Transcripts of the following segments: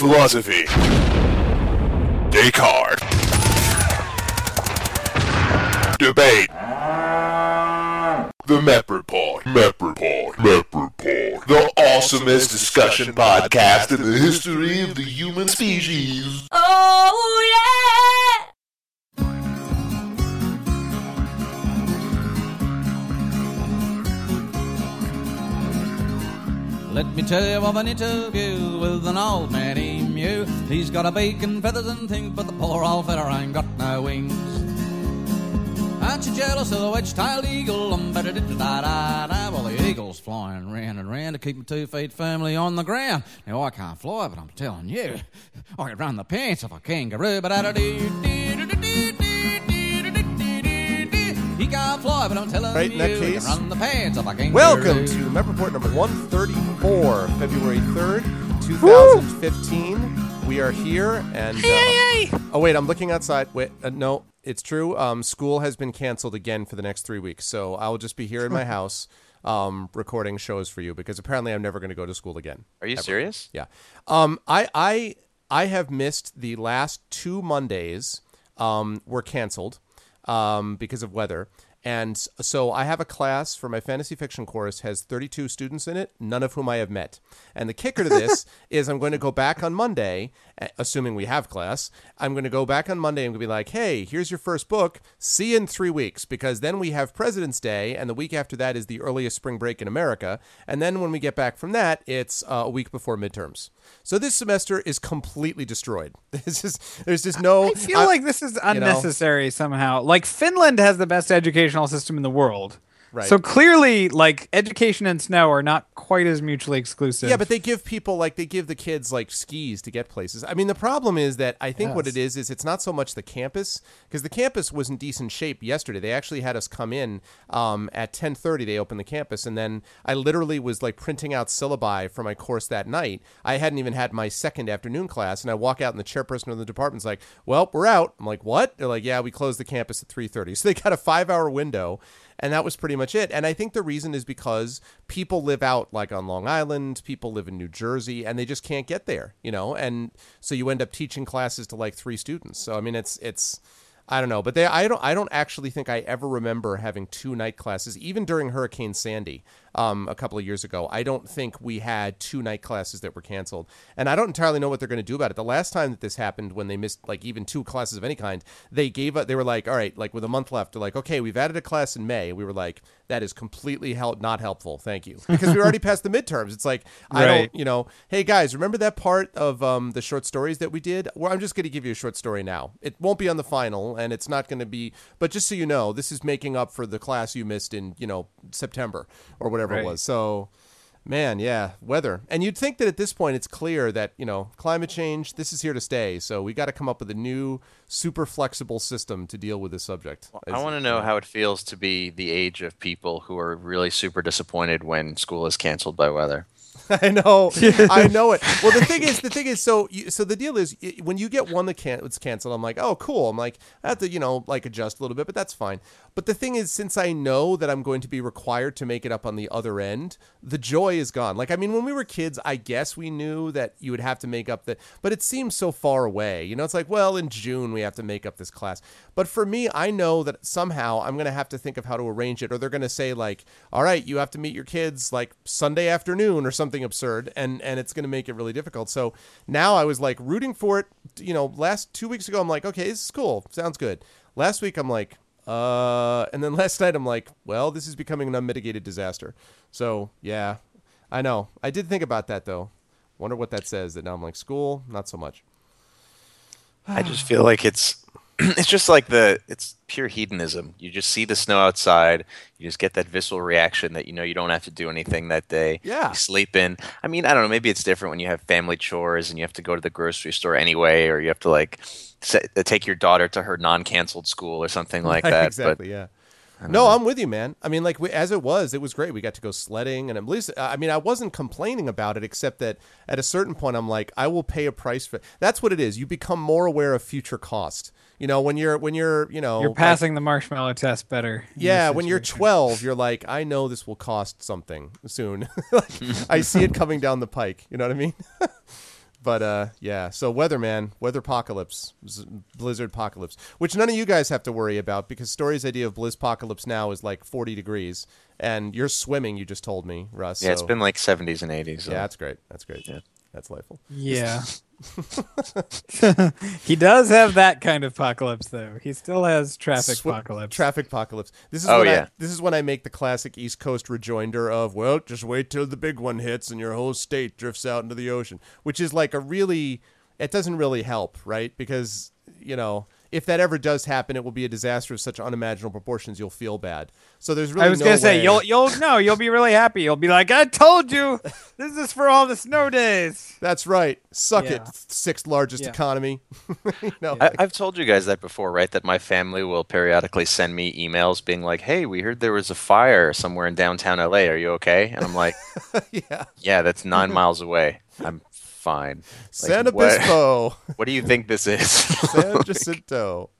Philosophy. Descartes. Debate. The Mep Report. Mep Report. Mep Report. The awesomest discussion podcast in the history of the human species. Oh Let me tell you of an interview with an old man emu. He's got a beak and feathers and things, but the poor old fella ain't got no wings. Aren't you jealous of the wedge-tailed eagle? Um. Well, the eagle's flying round and round to keep my two feet firmly on the ground. Now I can't fly, but I'm telling you, I could run the pants of a kangaroo. But da da dee He can't fly, but I'm telling Right, in you, that he case, can run the pants of a kangaroo. Welcome to Mep Report number 134, February 3rd, 2015. We are here and. uh, Oh, wait, I'm looking outside. Wait, uh, no, it's true. Um, school has been canceled again for the next three weeks. So I will just be here in my house um, recording shows for you because apparently I'm never going to go to school again. Are you serious? Yeah. Um, I, I, I have missed the last two Mondays um, were canceled um, because of weather. And so I have a class for my fantasy fiction course has 32 students in it, none of whom I have met. And the kicker to this is I'm going to go back on Monday, assuming we have class. I'm going to go back on Monday and be like, "Hey, here's your first book. See you in 3 weeks because then we have President's Day and the week after that is the earliest spring break in America. And then when we get back from that, it's uh, a week before midterms. So this semester is completely destroyed. It's just there's just no I feel I- like this is unnecessary somehow. Like Finland has the best educational system in the world. Right. So clearly, like education and snow are not quite as mutually exclusive. Yeah, but they give people like they give the kids like skis to get places. I mean, the problem is that I think what it is is it's not so much the campus because the campus was in decent shape yesterday. They actually had us come in um, at ten thirty. They opened the campus, and then I literally was like printing out syllabi for my course that night. I hadn't even had my second afternoon class, and I walk out, and the chairperson of the department's like, "Well, we're out." I'm like, "What?" They're like, "Yeah, we closed the campus at three thirty. So they got a five hour window and that was pretty much it. And I think the reason is because people live out like on Long Island, people live in New Jersey, and they just can't get there, you know. And so you end up teaching classes to like three students. So I mean, it's it's. I don't know, but they I don't I don't actually think I ever remember having two night classes, even during Hurricane Sandy um, a couple of years ago. I don't think we had two night classes that were canceled, and I don't entirely know what they're going to do about it. The last time that this happened, when they missed like even two classes of any kind, they gave up. They were like, all right, like with a month left, they're like, okay, we've added a class in May. We were like, that is completely help not helpful. Thank you, because we already passed the midterms. It's like I don't, you know, hey guys, remember that part of um, the short stories that we did? Well, I'm just going to give you a short story now. It won't be on the final, and it's not going to be. But just so you know, this is making up for the class you missed in you know September or whatever it Right. was. So. Man, yeah, weather. And you'd think that at this point it's clear that, you know, climate change, this is here to stay. So we got to come up with a new, super flexible system to deal with this subject. I want to know how it feels to be the age of people who are really super disappointed when school is canceled by weather. I know, I know it. Well, the thing is, the thing is, so you, so the deal is, when you get one that can it's canceled, I'm like, oh, cool. I'm like, I have to, you know, like adjust a little bit, but that's fine. But the thing is, since I know that I'm going to be required to make it up on the other end, the joy is gone. Like, I mean, when we were kids, I guess we knew that you would have to make up the, but it seems so far away. You know, it's like, well, in June we have to make up this class. But for me, I know that somehow I'm going to have to think of how to arrange it, or they're going to say like, all right, you have to meet your kids like Sunday afternoon or something absurd, and and it's going to make it really difficult. So now I was like rooting for it. You know, last two weeks ago, I'm like, okay, this is cool, sounds good. Last week, I'm like, uh, and then last night, I'm like, well, this is becoming an unmitigated disaster. So yeah, I know. I did think about that though. Wonder what that says. That now I'm like, school, not so much. I just feel like it's it's just like the it's pure hedonism. You just see the snow outside, you just get that visceral reaction that you know you don't have to do anything that day. Yeah. You sleep in. I mean, I don't know, maybe it's different when you have family chores and you have to go to the grocery store anyway or you have to like se- uh, take your daughter to her non-canceled school or something like that. exactly. yeah. No, I'm with you, man. I mean, like we, as it was, it was great. We got to go sledding, and at least, uh, I mean, I wasn't complaining about it, except that at a certain point, I'm like, I will pay a price for. That's what it is. You become more aware of future cost. You know, when you're when you're you know You're like- passing the marshmallow test better. yeah, when you're 12, you're like, I know this will cost something soon. like, I see it coming down the pike. You know what I mean? But uh, yeah. So weatherman, weather apocalypse, blizzard apocalypse, which none of you guys have to worry about because Story's idea of blizz apocalypse now is like 40 degrees, and you're swimming. You just told me, Russ. Yeah, it's been like 70s and 80s. So. yeah, that's great. That's great. Yeah. That's delightful. Yeah. he does have that kind of apocalypse, though. He still has traffic Swi- apocalypse. Traffic apocalypse. This is Oh, when I, this is when I make the classic East Coast rejoinder of, well, just wait till the big one hits and your whole state drifts out into the ocean, which is like a really it doesn't really help, right? Because, you know, if that ever does happen, it will be a disaster of such unimaginable proportions you'll feel bad. So there's really I was no gonna say you'll you'll no you'll be really happy. You'll be like, I told you, this is for all the snow days. That's right. Suck it, sixth largest Yeah. economy. you know, I, I've told you guys that before, right? That my family will periodically send me emails being like, "Hey, we heard there was a fire somewhere in downtown LA. Are you okay?" And I'm like, yeah. "Yeah, that's nine miles away. I'm fine." Like, San what- Obispo, What do you think this is? San Jacinto.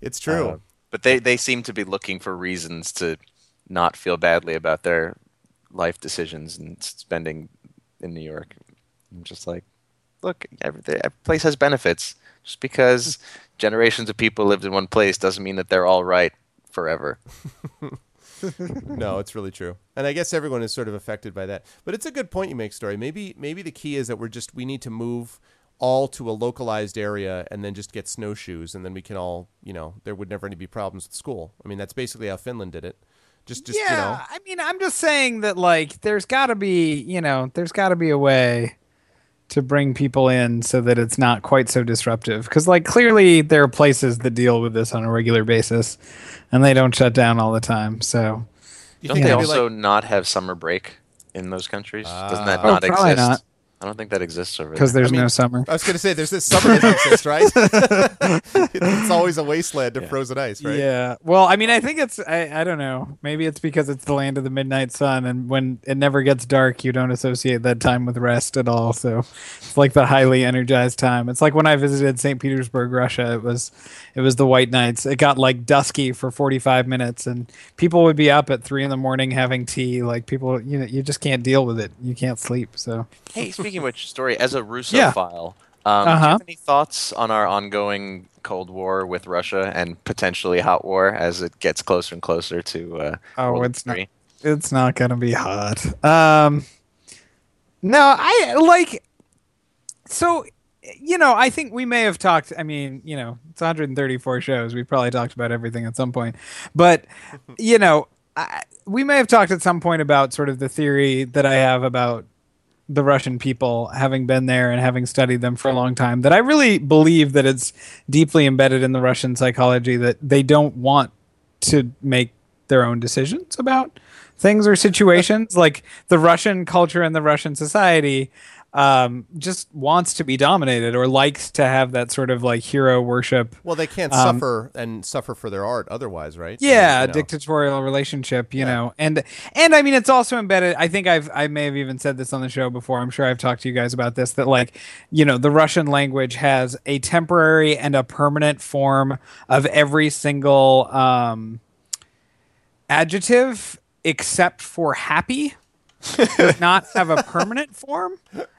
It's true. Uh, but they they seem to be looking for reasons to not feel badly about their life decisions and spending in New York. I'm just like, look, every, every place has benefits. Just because generations of people lived in one place doesn't mean that they're all right forever. no, it's really true. And I guess everyone is sort of affected by that. But it's a good point you make, story. Maybe maybe the key is that we're just we need to move all to a localized area and then just get snowshoes and then we can all, you know, there would never any be problems with school. I mean, that's basically how Finland did it. Just just, yeah, you know, I mean, I'm just saying that like there's got to be you know there's got to be a way to bring people in so that it's not quite so disruptive because like clearly there are places that deal with this on a regular basis and they don't shut down all the time so Don't think they also like, not have summer break in those countries? Doesn't that Oh, not probably exist? not. I don't think that exists over because there. there's I mean- no summer I was going to say there's this summer that exists, right? it's always a wasteland of frozen ice, right? Yeah. Well, I mean, I think it's I, I don't know. Maybe it's because it's the land of the midnight sun, and when it never gets dark, you don't associate that time with rest at all. So it's like the highly energized time. It's like when I visited St. Petersburg, Russia. It was it was the white nights. It got like dusky for forty five minutes, and people would be up at three in the morning having tea. Like people, you know, you just can't deal with it. You can't sleep. So Hey, speaking of which, story as a Yeah. Russophile, um, do you Uh-huh. have any thoughts on our ongoing Cold War with Russia and potentially hot war as it gets closer and closer to? Uh, Oh, World it's not- it's not gonna be hot. Um, no, I like. So, you know, I think we may have talked. I mean, you know, it's 134 shows. We probably talked about everything at some point, but you know, I, we may have talked at some point about sort of the theory that I have about the Russian people, having been there and having studied them for a long time, that I really believe that it's deeply embedded in the Russian psychology that they don't want to make their own decisions about things or situations. like the Russian culture and the Russian society um, just wants to be dominated or likes to have that sort of like hero worship. Well, they can't Um, suffer and suffer for their art otherwise, right? Yeah, you know. dictatorial relationship, you know, and and I mean it's also embedded. I think I've I may have even said this on the show before. I'm sure I've talked to you guys about this. That like you know the Russian language has a temporary and a permanent form of every single um, adjective except for happy. Does not have a permanent form.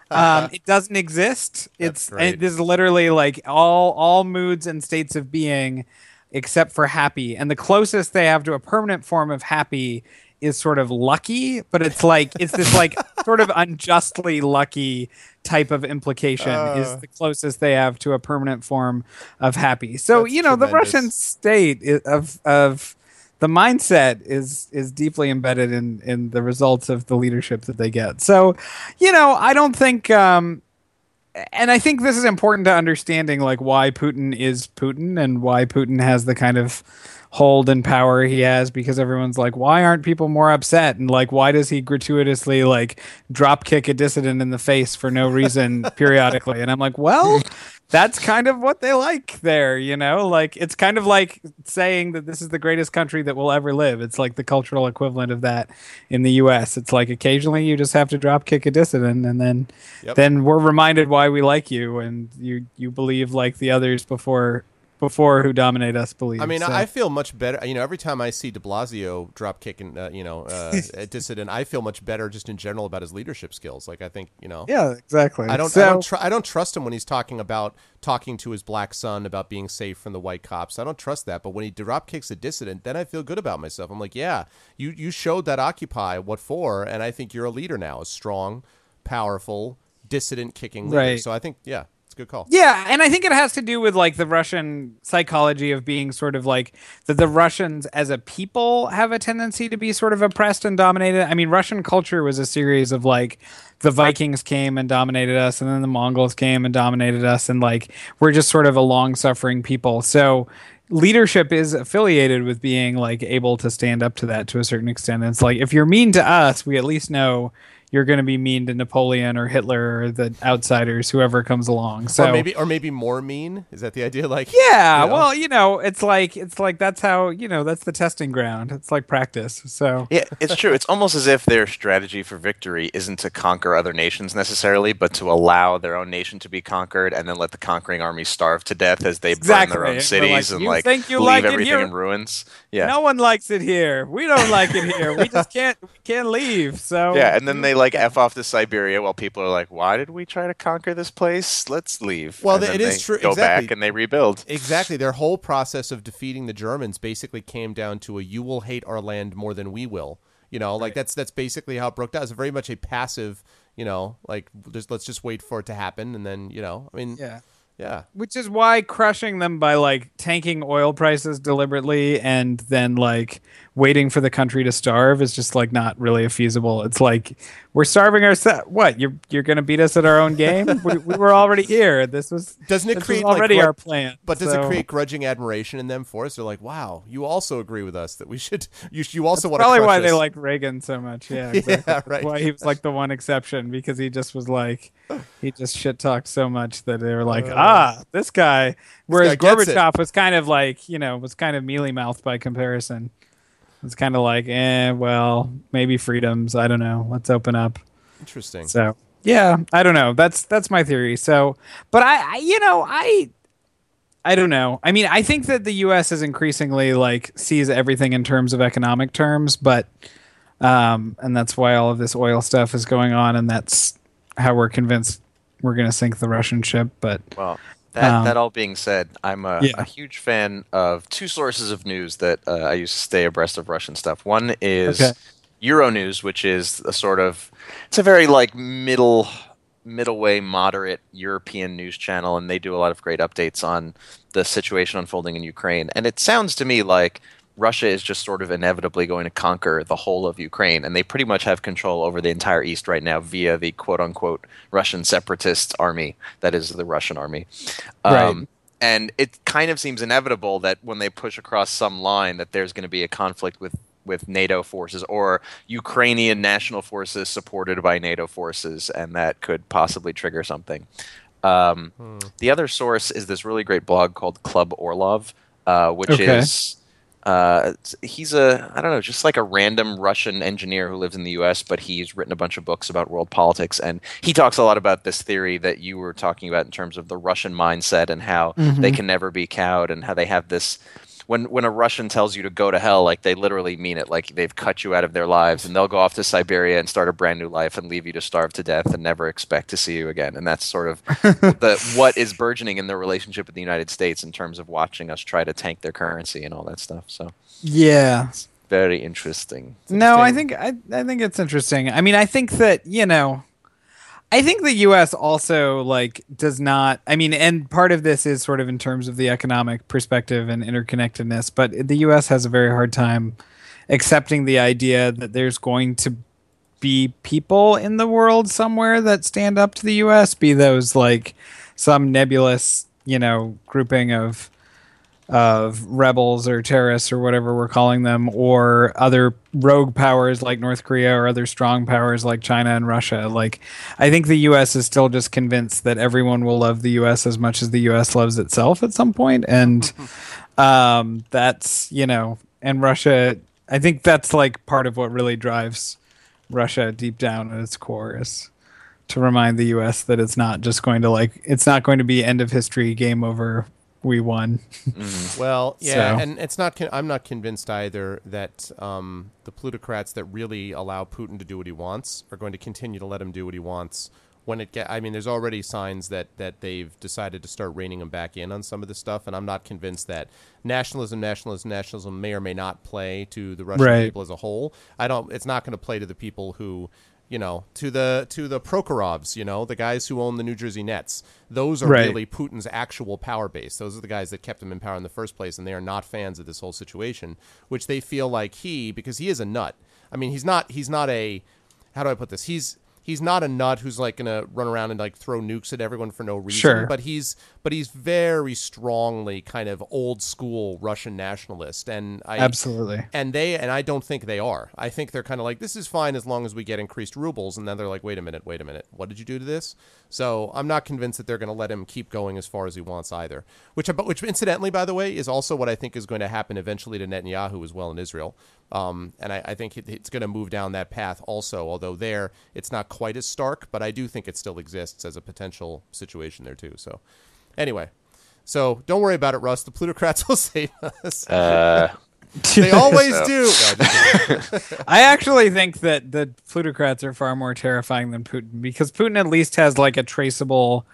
Um, it doesn't exist. It's great. it is literally like all all moods and states of being except for happy. And the closest they have to a permanent form of happy is sort of lucky, but it's like it's this like sort of unjustly lucky type of implication is Uh. the closest they have to a permanent form of happy. So, you know, the. Russian state of of the mindset is is deeply embedded in in the results of the leadership that they get. So, you know, I don't think um and I think this is important to understanding like why Putin is Putin and why Putin has the kind of hold and power he has because everyone's like why aren't people more upset and like why does he gratuitously like drop kick a dissident in the face for no reason periodically and I'm like well that's kind of what they like there you know? Like it's kind of like saying that this is the greatest country that will ever live. It's like the cultural equivalent of that in the US it's like occasionally you just have to drop kick a dissident and then Yep. then we're reminded why we like you and you you believe like the others before before who dominate us believe. I mean, so. I feel much better. You know, every time I see De Blasio drop kicking, uh, you know, uh, a dissident, I feel much better just in general about his leadership skills. Like, I think, you know, yeah, exactly. I don't, So, I don't, tr- I don't trust him when he's talking about talking to his black son about being safe from the white cops. I don't trust that. But when he drop kicks a dissident, then I feel good about myself. I'm like, yeah, you, you showed that Occupy what for, and I think you're a leader now, a strong, powerful, dissident kicking leader. Right. So I think, yeah, good call. Yeah, and I think it has to do with like the Russian psychology of being sort of like that the Russians as a people have a tendency to be sort of oppressed and dominated. I mean, Russian culture was a series of like the Vikings came and dominated us and then the Mongols came and dominated us and like we're just sort of a long-suffering people. So leadership is affiliated with being like able to stand up to that to a certain extent. And it's like if you're mean to us, we at least know you're going to be mean to Napoleon or Hitler or the outsiders, whoever comes along. So or maybe, or maybe more mean. Is that the idea? Like, yeah, you know? well, you know, it's like it's like that's how you know that's the testing ground. It's like practice. So Yeah, it's true. It's almost as if their strategy for victory isn't to conquer other nations necessarily, but to allow their own nation to be conquered and then let the conquering army starve to death as they burn their We're own like, cities and like think you leave like everything here? in ruins. Yeah. no one likes it here. We don't like it here. We just can't we can't leave. So Yeah, and then they like f off to Siberia while people are like, "Why did we try to conquer this place? Let's leave." Well, and it then is they true- Go exactly. back and they rebuild. Exactly. Their whole process of defeating the Germans basically came down to a "you will hate our land more than we will." You know, like that's that's basically how it broke down. It's very much a passive. You know, like just let's just wait for it to happen, and then you know, I mean, yeah. Yeah. Which is why crushing them by like tanking oil prices deliberately and then like waiting for the country to starve is just like not really feasible. It's like we're starving ourselves. What you're you're gonna beat us at our own game? we, we were already here. This was Doesn't it create, like, already gru- our plan? But does So- it create grudging admiration in them for us? They're like, "Wow, you also agree with us that we should. You you also want to Probably why they us." like Reagan so much. Yeah, Yeah, right. Why he was like the one exception because he just was like he just shit talked so much that they were like, ah, this guy. Whereas Uh, guy. Gorbachev was kind of like you know was kind of mealy mouthed by comparison. It's kind of like, eh, well, maybe freedoms. I don't know. Let's open up. Interesting. So yeah, I don't know. That's that's my theory. So, but I, I you know, I I don't know. I mean, I think that the U.S. is increasingly like sees everything in terms of economic terms, but um, and that's why all of this oil stuff is going on, and that's how we're convinced we're going to sink the Russian ship. But Well, that, Um, that all being said, I'm a, Yeah. a huge fan of two sources of news that uh, I use to stay abreast of Russian stuff. One is Okay. Euronews, which is a sort of it's a very like middle middle way moderate European news channel, and they do a lot of great updates on the situation unfolding in Ukraine. And it sounds to me like Russia is just sort of inevitably going to conquer the whole of Ukraine, and they pretty much have control over the entire east right now via the quote unquote Russian separatist army that is the Russian army. Um, Right. And it kind of seems inevitable that when they push across some line, that there's going to be a conflict with with NATO forces or Ukrainian national forces supported by NATO forces, and that could possibly trigger something. Um, The other source is this really great blog called Club Orlov, uh, which Okay. is uh, he's a I don't know, just like a random Russian engineer who lives in the U.S., but he's written a bunch of books about world politics, and he talks a lot about this theory that you were talking about in terms of the Russian mindset and how they can never be cowed, and how they have this. When, when a Russian tells you to go to hell, like they literally mean it, like they've cut you out of their lives, and they'll go off to Siberia and start a brand new life and leave you to starve to death and never expect to see you again. And that's sort of the what is burgeoning in their relationship with the United States in terms of watching us try to tank their currency and all that stuff. So yeah, very interesting. No, I think I, I think it's interesting. I mean, I think that you know, I think the U.S. also like does not. I mean, and part of this is sort of in terms of the economic perspective and interconnectedness, but the U.S. has a very hard time accepting the idea that there's going to be people in the world somewhere that stand up to the U.S. Be those like some nebulous, you know, grouping of of rebels or terrorists or whatever we're calling them, or other rogue powers like North Korea or other strong powers like China and Russia. Like, I think the U.S. is still just convinced that everyone will love the U.S. as much as the U.S. loves itself at some point, and um, that's you know, and Russia. I think that's like part of what really drives Russia deep down at its core is to remind the U.S. that it's not just going to like it's not going to be end of history, game over we won. Well, yeah, So- and it's not. Con- I'm not convinced either that um, the plutocrats that really allow Putin to do what he wants are going to continue to let him do what he wants. When it get, I mean, there's already signs that that they've decided to start reining him back in on some of this stuff, and I'm not convinced that nationalism, nationalism, nationalism may or may not play to the Russian Right. people as a whole. I don't. It's not going to play to the people who. You know, to the to the Prokhorovs, you know, the guys who own the New Jersey Nets. Those are Right. really Putin's actual power base. Those are the guys that kept him in power in the first place, and they are not fans of this whole situation, which they feel like he, because he is a nut. I mean, he's not. He's not a. How do I put this? He's he's not a nut who's like gonna run around and like throw nukes at everyone for no reason. Sure. But he's but he's very strongly kind of old school Russian nationalist, and I Absolutely. and they and I don't think they are. I think they're kind of like this is fine as long as we get increased rubles, and then they're like, wait a minute, wait a minute, what did you do to this? So I'm not convinced that they're going to let him keep going as far as he wants either. Which, which incidentally, by the way, is also what I think is going to happen eventually to Netanyahu as well in Israel. Um, and I, I think it, it's going to move down that path also. Although there, it's not quite as stark, but I do think it still exists as a potential situation there too. So anyway. So don't worry about it, Russ. The plutocrats will save us. Uh, They always So- do. No. I actually think that the plutocrats are far more terrifying than Putin because Putin at least has like a traceable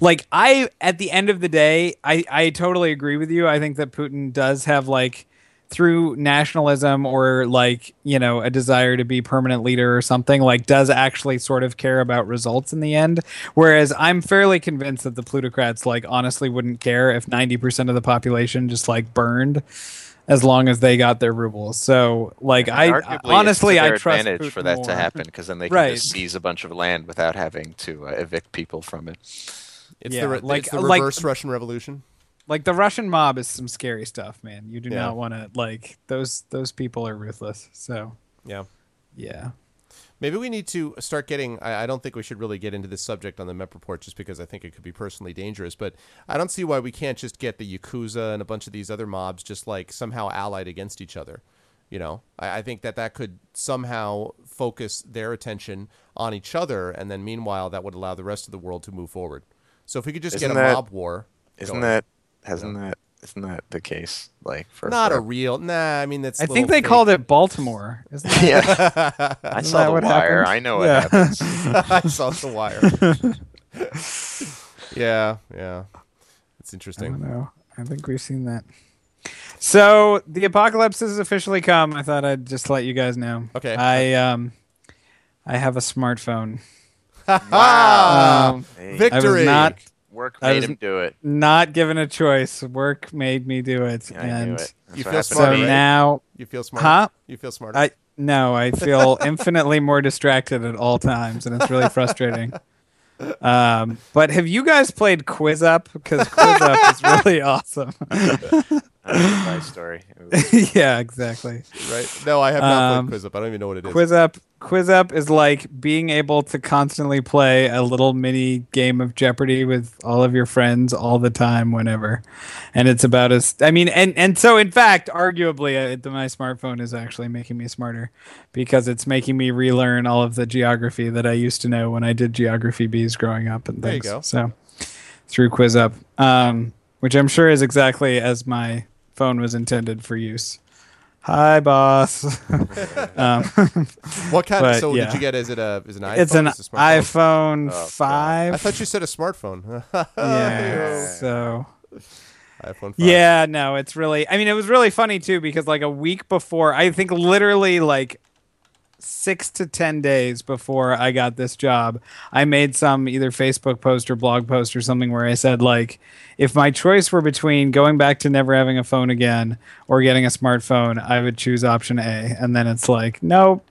like I at the end of the day, I I totally agree with you. I think that Putin does have like through nationalism or like, you know, a desire to be permanent leader or something, like does actually sort of care about results in the end. Whereas I'm fairly convinced that the plutocrats like honestly wouldn't care if 90% of the population just like burned as long as they got their rubles. So like I arguably, honestly I their trust advantage Putin for that more. to happen because then they can Right. just seize a bunch of land without having to uh, evict people from it. It's Yeah, the re- like- it's the like- reverse Russian Revolution. Like the Russian mob is some scary stuff, man. You do Yeah. not want to like those those people are ruthless. So Yeah. yeah. Maybe we need to start getting. I, I don't think we should really get into this subject on the MEP report just because I think it could be personally dangerous. But I don't see why we can't just get the Yakuza and a bunch of these other mobs just like somehow allied against each other. You know, I, I think that that could somehow focus their attention on each other, and then meanwhile that would allow the rest of the world to move forward. So if we could just Isn't get a that- mob war, Isn't going. that hasn't that isn't that the case? Like for not a real? Nah, I mean that's. I think they called it Baltimore. Isn't that? yeah. I saw the what wire. happened? I know what Yeah. happens. I saw the wire. yeah, yeah, it's I interesting. don't know. I think we've seen that. So the apocalypse has officially come. I thought I'd just let you guys know. Okay. I um I have a smartphone. Ah, Um, Hey, victory! not- work I made was- him do it. not given a choice. Work made me do it. Yeah, I knew and it. You feel happened so to smart, me. right? now You feel smart. Huh? You feel smart. I no, I feel infinitely more distracted at all times, and it's really frustrating. Um, but have you guys played Quiz Up? Because Quiz Up is really awesome. That's my story. Was- yeah, exactly. right? No, I have not Um, played Quiz Up. I don't even know what it is. Quiz Up, Quiz Up is like being able to constantly play a little mini game of Jeopardy with all of your friends all the time, whenever. And it's about as I mean, and and so in fact, arguably, uh, the, my smartphone is actually making me smarter because it's making me relearn all of the geography that I used to know when I did geography bees growing up and There you things. go. So through Quiz Up, um, which I'm sure is exactly as my phone was intended for use. Hi, boss. um, what kind? but, so yeah. did you get? Is it a? Is it an iPhone? it's an iPhone Oh, God. five. I thought you said a smartphone. yeah. So iPhone. 5. yeah, no, it's really. I mean, it was really funny too because like a week before, I think literally like six to ten days before I got this job, I made some either Facebook post or blog post or something where I said like, if my choice were between going back to never having a phone again or getting a smartphone, I would choose option A. And then it's like, nope.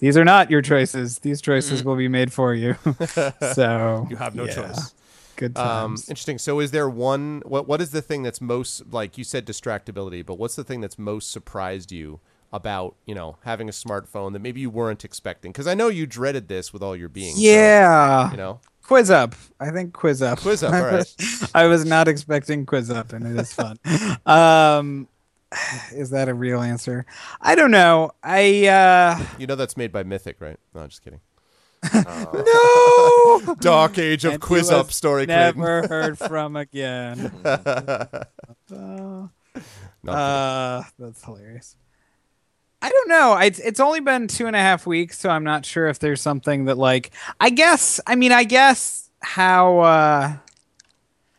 These are not your choices. These choices will be made for you. so You have no yeah, choice. Good Um, times. interesting. So, is there one? What What is the thing that's most like you said distractibility? But what's the thing that's most surprised you about you know having a smartphone that maybe you weren't expecting? Because I know you dreaded this with all your being. so, yeah. you know, Quiz up. I think quiz up. Quiz Up, all right. I was not expecting quiz up, and it is fun. um, is that a real answer? I don't know. I uh, you know that's made by Mythic, right? No, I'm just kidding. no. Dark age of And quiz up story. Clayton. Never heard from again. Uh, that's hilarious. I don't know. It's it's only been two and a half weeks, so I'm not sure if there's something that like. I guess. I mean, I guess how uh,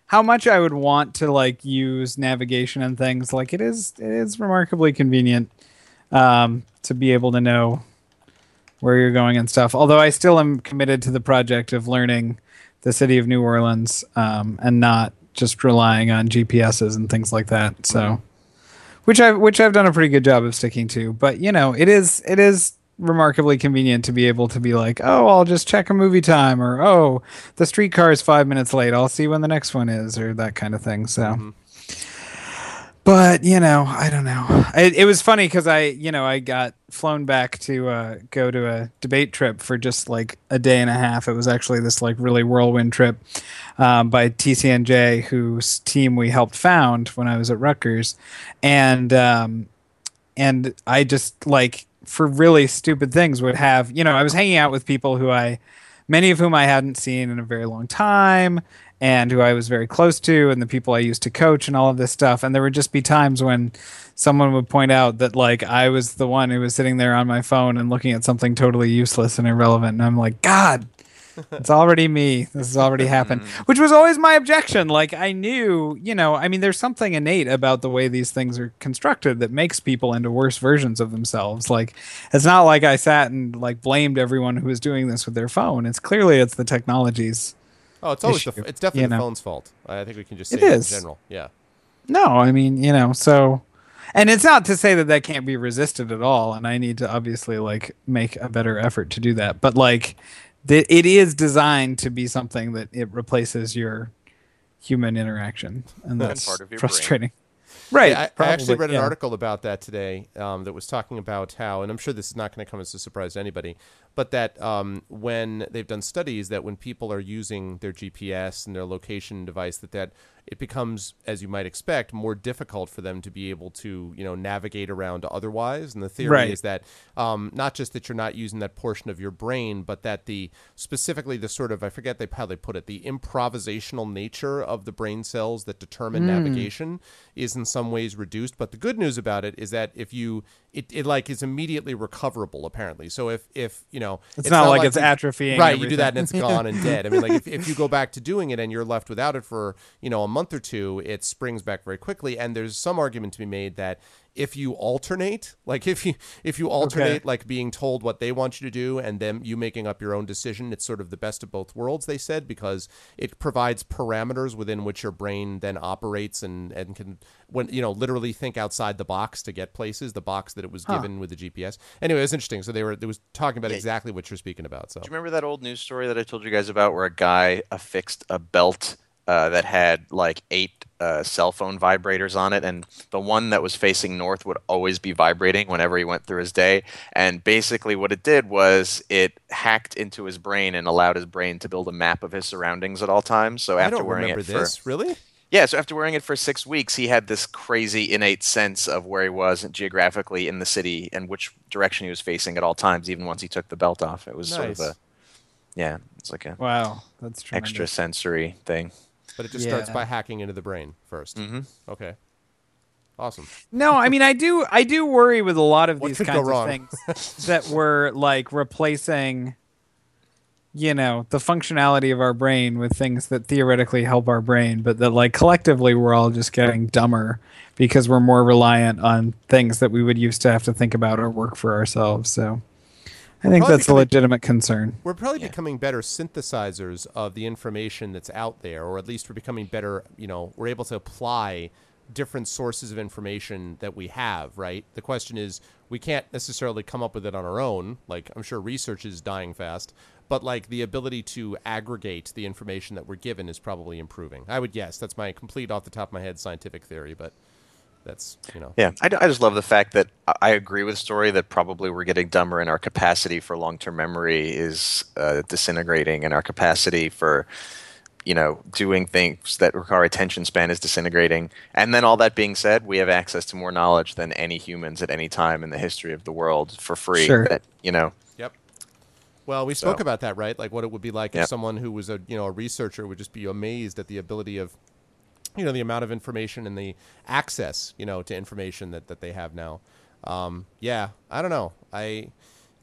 how much I would want to like use navigation and things. Like it is, it is remarkably convenient um, to be able to know where you're going and stuff. Although I still am committed to the project of learning the city of New Orleans um, and not just relying on GPSs and things like that. So, which I've which I've done a pretty good job of sticking to. But you know, it is it is remarkably convenient to be able to be like, oh, I'll just check a movie time, or oh, the streetcar is five minutes late. I'll see when the next one is, or that kind of thing. So. Mm-hmm. But you know, I don't know. It, it was funny because I, you know, I got flown back to uh, go to a debate trip for just like a day and a half. It was actually this like really whirlwind trip um, by TCNJ, whose team we helped found when I was at Rutgers, and um, and I just like for really stupid things would have you know I was hanging out with people who I many of whom I hadn't seen in a very long time and who I was very close to and the people I used to coach and all of this stuff and there would just be times when someone would point out that like I was the one who was sitting there on my phone and looking at something totally useless and irrelevant and I'm like god it's already me. This has already happened. Mm-hmm. Which was always my objection. Like I knew, you know, I mean there's something innate about the way these things are constructed that makes people into worse versions of themselves. Like it's not like I sat and like blamed everyone who was doing this with their phone. It's clearly it's the technologies. Oh, it's always the, issue, f- it's definitely you the phone's fault. I think we can just say It it is. in general. Yeah. No, I mean, you know, so and it's not to say that that can't be resisted at all and I need to obviously like make a better effort to do that. But like the, it is designed to be something that it replaces your human interaction and that's part of your brain. frustrating. Right. Yeah, I, I actually probably, read an yeah. article about that today um, that was talking about how, and I'm sure this is not going to come as a surprise to anybody, but that um, when they've done studies that when people are using their GPS and their location device, that that it becomes, as you might expect, more difficult for them to be able to, you know, navigate around otherwise. And the theory Right. is that um, not just that you're not using that portion of your brain, but that the specifically the sort of I forget they how they put it, the improvisational nature of the brain cells that determine Hmm. navigation is in some ways reduced. But the good news about it is that if you it, it like is immediately recoverable apparently. So if if you know It's, not, like it's you- atrophying. Right, you do that and it's gone and dead. I mean, like if, if you go back to doing it and you're left without it for you know a month or two, it springs back very quickly. And there's some argument to be made that if you alternate, like if you if you alternate, like being told what they want you to do and then you making up your own decision, it's sort of the best of both worlds. They said because it provides parameters within which your brain then operates and and can when you know literally think outside the box to get places, the box that it was given with the GPS. Anyway, it was interesting. So they were they was talking about Yeah. exactly what you're speaking about. So Do you remember that old news story that I told you guys about where a guy affixed a belt uh, that had like eight uh, cell phone vibrators on it, and the one that was facing north would always be vibrating whenever he went through his day. And basically, what it did was it hacked into his brain and allowed his brain to build a map of his surroundings at all times. So I after don't wearing remember it for this. Really? yeah, so after wearing it for six weeks, he had this crazy innate sense of where he was geographically in the city and which direction he was facing at all times, even once he took the belt off. It was sort of a yeah, it's like a Wow, that's tremendous. extra sensory thing. But it just starts by hacking into the brain 1st Mm-hmm. Okay. Awesome. No, I mean I do I do worry with a lot of What these could kinds of wrong? things that we're like replacing you know, the functionality of our brain with things that theoretically help our brain, but that like collectively we're all just getting dumber because we're more reliant on things that we would used to have to think about or work for ourselves. So I think Probably that's a legitimate concern. We're probably Yeah. becoming better synthesizers of the information that's out there, or at least we're becoming better, you know, we're able to apply different sources of information that we have, right? The question is, we can't necessarily come up with it on our own. Like, I'm sure research is dying fast, but like the ability to aggregate the information that we're given is probably improving. I would guess. That's my complete off the top of my head scientific theory, but that's, you know. Yeah, I, I just love the fact that I- I agree with Story that probably we're getting dumber and our capacity for long term memory is uh, disintegrating and our capacity for, you know, doing things that require attention span is disintegrating. And then all that being said, we have access to more knowledge than any humans at any time in the history of the world for free. Sure. That, you know, Yep. Well, we spoke So- about that, right? Like what it would be like if someone who was a you know a researcher would just be amazed at the ability of you know the amount of information and the access you know to information that, that they have now. Um, yeah, I don't know. I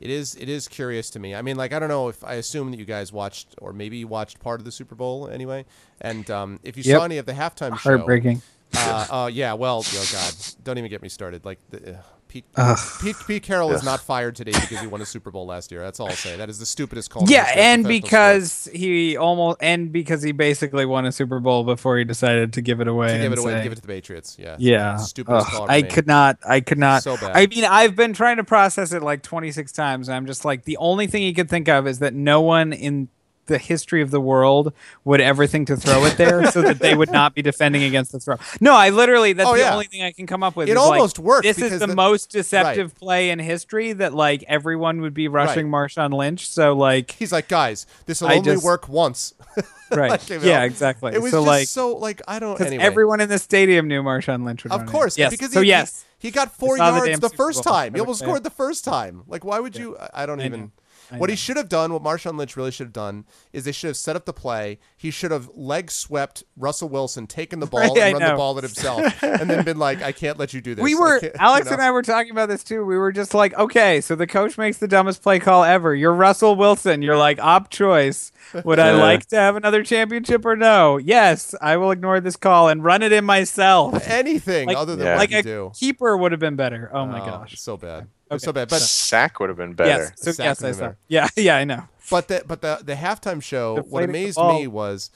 it is it is curious to me. I mean, like I don't know if I assume that you guys watched or maybe you watched part of the Super Bowl anyway, and um, if you Yep. saw any of the halftime show, Heartbreaking. uh, uh, yeah, well, oh God, don't even get me started. Like the, uh, Pete, Ugh. Pete, Pete Carroll is not fired today because he won a Super Bowl last year. That's all I'll say. That is the stupidest call. Yeah, and professional because he almost and because he basically won a Super Bowl before he decided to give it away. to give it away, say- give it to the Patriots. Yeah, Yeah. stupidest Ugh, call. I made. could not. I could not. So bad. I mean, I've been trying to process it like 26 times, and I'm just like, the only thing he could think of is that no one in the history of the world would ever think to throw it there, so that they would not be defending against the throw. No, I literally. That's Oh, the yeah. only thing I can come up with. It is, like, almost worked This is the, the- most deceptive play in history that like everyone would be rushing Marshawn Lynch. So like, He's like, guys, this will only just- work once. right? Like, you know, yeah, exactly. It was so just like, so like I don't. Anyway, everyone in the stadium knew Marshawn Lynch would of course, Yes. because so he, yes. he, he got four saw the yards the, first time. He almost scored the first time. Like, why would you? I I don't I even. know. I What he should have done, what Marshawn Lynch really should have done, is they should have set up the play. He should have leg swept Russell Wilson, taken the ball, Right, I and run the ball at himself, and then been like, "I can't let you do this." We were Alex you know? and I were talking about this too. We were just like, okay, so the coach makes the dumbest play call ever. You're Russell Wilson. You're like op choice. Would I like to have another championship or no? Yes, I will ignore this call and run it in myself. anything Like, other than Yeah. what like you a do. keeper would have been better. Oh my Oh, gosh. so bad. It's Okay. so bad. But Sack would have been better. Yes. So Sack yes, I have saw. Yeah, yeah, I know. But the but the the halftime show, what amazed ball. me was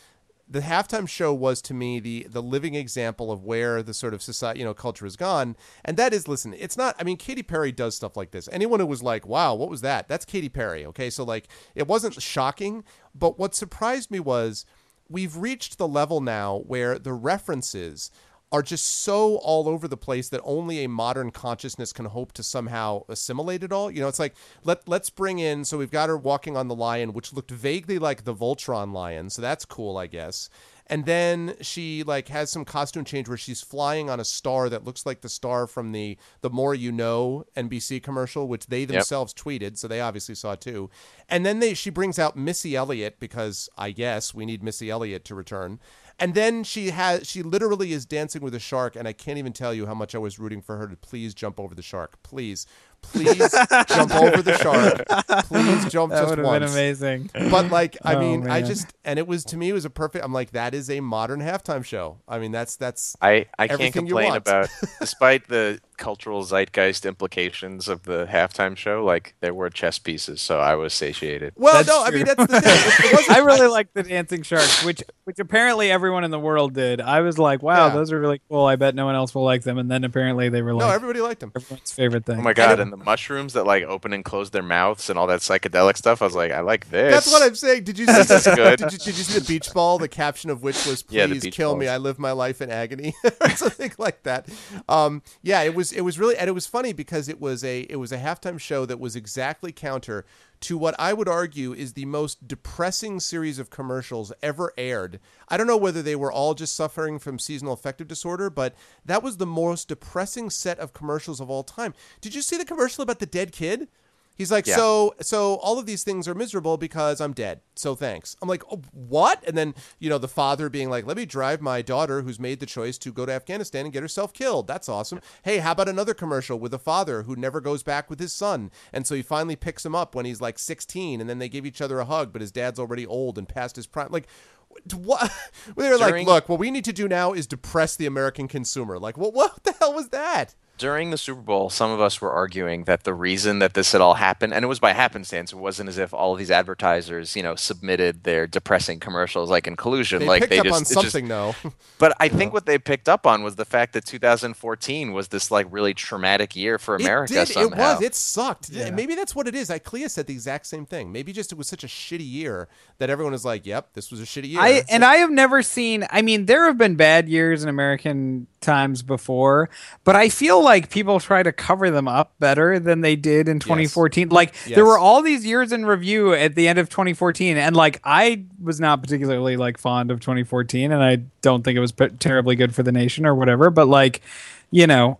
the halftime show was to me the the living example of where the sort of society you know culture has gone, and that is listen, it's not. I mean, Katy Perry does stuff like this. Anyone who was like, "Wow, what was that?" That's Katy Perry. Okay, so like it wasn't shocking, but what surprised me was we've reached the level now where the references are just so all over the place that only a modern consciousness can hope to somehow assimilate it all. You know, it's like let let's bring in so we've got her walking on the lion, which looked vaguely like the Voltron lion, so that's cool, I guess. And then she like has some costume change where she's flying on a star that looks like the star from the the More You Know NBC commercial, which they themselves tweeted, so they obviously saw too. And then they she brings out Missy Elliott because I guess we need Missy Elliott to return. And then she has she literally is dancing with a shark, and I can't even tell you how much I was rooting for her to please jump over the shark. Please, please jump over the shark. Please jump That just would have once. been amazing. But like, I Oh, mean, I just and it was to me it was a perfect. I'm like, that is a modern halftime show. I mean, that's that's I, I can't complain about, despite the cultural zeitgeist implications of the halftime show, like there were chess pieces, so I was satiated. well, That's no, I mean that's the thing. I really like the dancing sharks, which which apparently everyone in the world did. I was like, wow, Yeah. those are really cool. I bet no one else will like them. And then apparently they were like, no, everybody liked him. everyone's favorite thing. Oh my god! And the mushrooms that like open and close their mouths and all that psychedelic stuff. I was like, I like this. That's what I'm saying. Did you see This is good. Did you, did you see the beach ball? The caption of which was "Please Yeah, the beach kill me. I live my life in agony," or something like that. Um, yeah, it was it was really and it was funny because it was a it was a halftime show that was exactly counter to what I would argue is the most depressing series of commercials ever aired. I don't know whether they were all just suffering from seasonal affective disorder, but that was the most depressing set of commercials of all time. Did you see the commercial about the dead kid? He's like, Yeah. so so all of these things are miserable because I'm dead. So thanks. I'm like, oh, what? And then you know the father being like, let me drive my daughter who's made the choice to go to Afghanistan and get herself killed. That's awesome. Hey, how about another commercial with a father who never goes back with his son, and so he finally picks him up when he's like 16, and then they give each other a hug, but his dad's already old and past his prime. Like. What they were like, look, what we need to do now is depress the American consumer. Like, what? What the hell was that? During the Super Bowl, some of us were arguing that the reason that this had all happened, and it was by happenstance, it wasn't as if all of these advertisers, you know, submitted their depressing commercials like in collusion. They like picked they up just, on it's just- something, though. But I think what they picked up on was the fact that 2014 was this like really traumatic year for America It did. somehow. It was. It sucked. Yeah. Maybe that's what it is. I Clea said the exact same thing. Maybe just it was such a shitty year that everyone was like, "Yep, this was a shitty year." I and I have never seen. I mean, there have been bad years in American times before, but I feel like people try to cover them up better than they did in 2014. Like Yes. there were all these years in review at the end of 2014, and like I was not particularly like fond of 2014, and I don't think it was p- terribly good for the nation or whatever. But like, you know.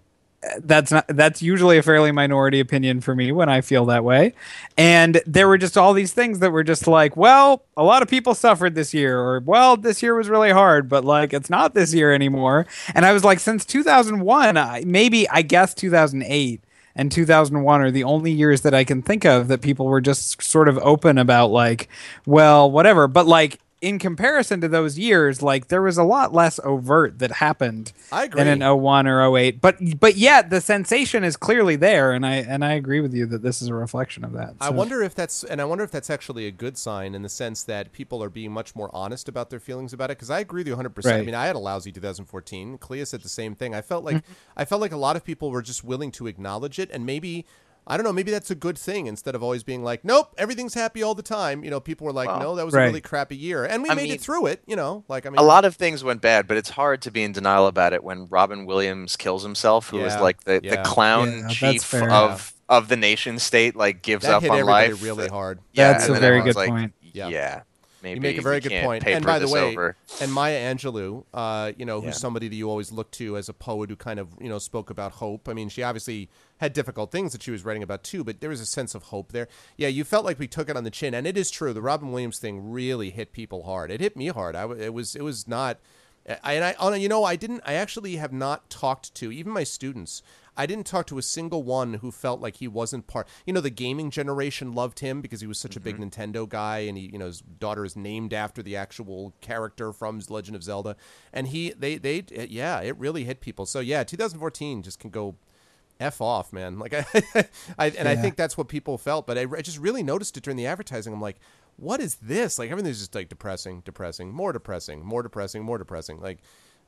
That's not that's usually a fairly minority opinion for me when I feel that way. And there were just all these things that were just like, well, a lot of people suffered this year, or well, this year was really hard, but like it's not this year anymore. And I was like, since 2001, I, maybe I guess 2008 and 2001 are the only years that I can think of that people were just sort of open about like, well, whatever. But like in comparison to those years, like there was a lot less overt that happened I agree. than in 01 or 08. But but yet the sensation is clearly there, and I and I agree with you that this is a reflection of that. I wonder if that's, and I wonder if that's actually a good sign in the sense that people are being much more honest about their feelings about it. Because I agree with you 100. percent I mean, I had a lousy 2014. Clea said the same thing. I felt like Mm-hmm. I felt like a lot of people were just willing to acknowledge it, and maybe. I don't know. Maybe that's a good thing. Instead of always being like, "Nope, everything's happy all the time," you know, people were like, Well, "No, that was a really crappy year," and we I made mean- it through it. You know, like I mean, a lot of things went bad, but it's hard to be in denial about it when Robin Williams kills himself, who was Yeah, like the, yeah. the clown Yeah, chief fair. of of the nation state, like gives that up hit on everybody life. really hard. Yeah, That's a very good like, point. Yeah. Yeah, maybe you make a very good point. And by the way, over. and Maya Angelou, uh, you know, who's Yeah. somebody that you always look to as a poet who kind of, you know, spoke about hope. I mean, she obviously had difficult things that she was writing about too, but there was a sense of hope there. Yeah, you felt like we took it on the chin, and it is true. The Robin Williams thing really hit people hard. It hit me hard. I w- it was it was not. I, and I, oh, you know, I didn't. I actually have not talked to even my students. I didn't talk to a single one who felt like he wasn't part. You know, the gaming generation loved him because he was such a big mm-hmm. Nintendo guy, and he, you know, his daughter is named after the actual character from Legend of Zelda. And he, they, they, yeah, it really hit people. So yeah, 2014 just can go f off, man. Like I, I and I think that's what people felt. But I, I just really noticed it during the advertising. I'm like, what is this? Like everything's just like depressing, depressing, more depressing, more depressing, more depressing. Like,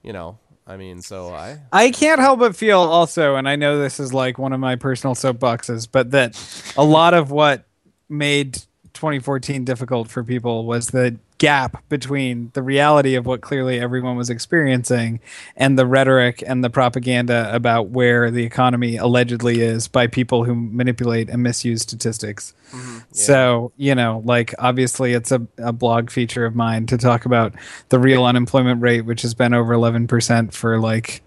you know, I mean, so I. I can't help but feel also, and I know this is like one of my personal soapboxes, but that a lot of what made 2014 difficult for people was the gap between the reality of what clearly everyone was experiencing and the rhetoric and the propaganda about where the economy allegedly is by people who manipulate and misuse statistics. Mm-hmm. So, you know, like obviously it's a, a blog feature of mine to talk about the real unemployment rate, which has been over 11% for like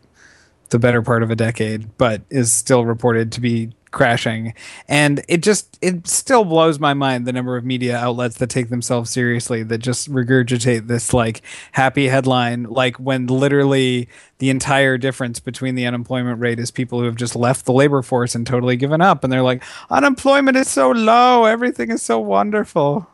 the better part of a decade, but is still reported to be crashing. And it just it still blows my mind the number of media outlets that take themselves seriously that just regurgitate this like happy headline like when literally the entire difference between the unemployment rate is people who have just left the labor force and totally given up and they're like unemployment is so low, everything is so wonderful.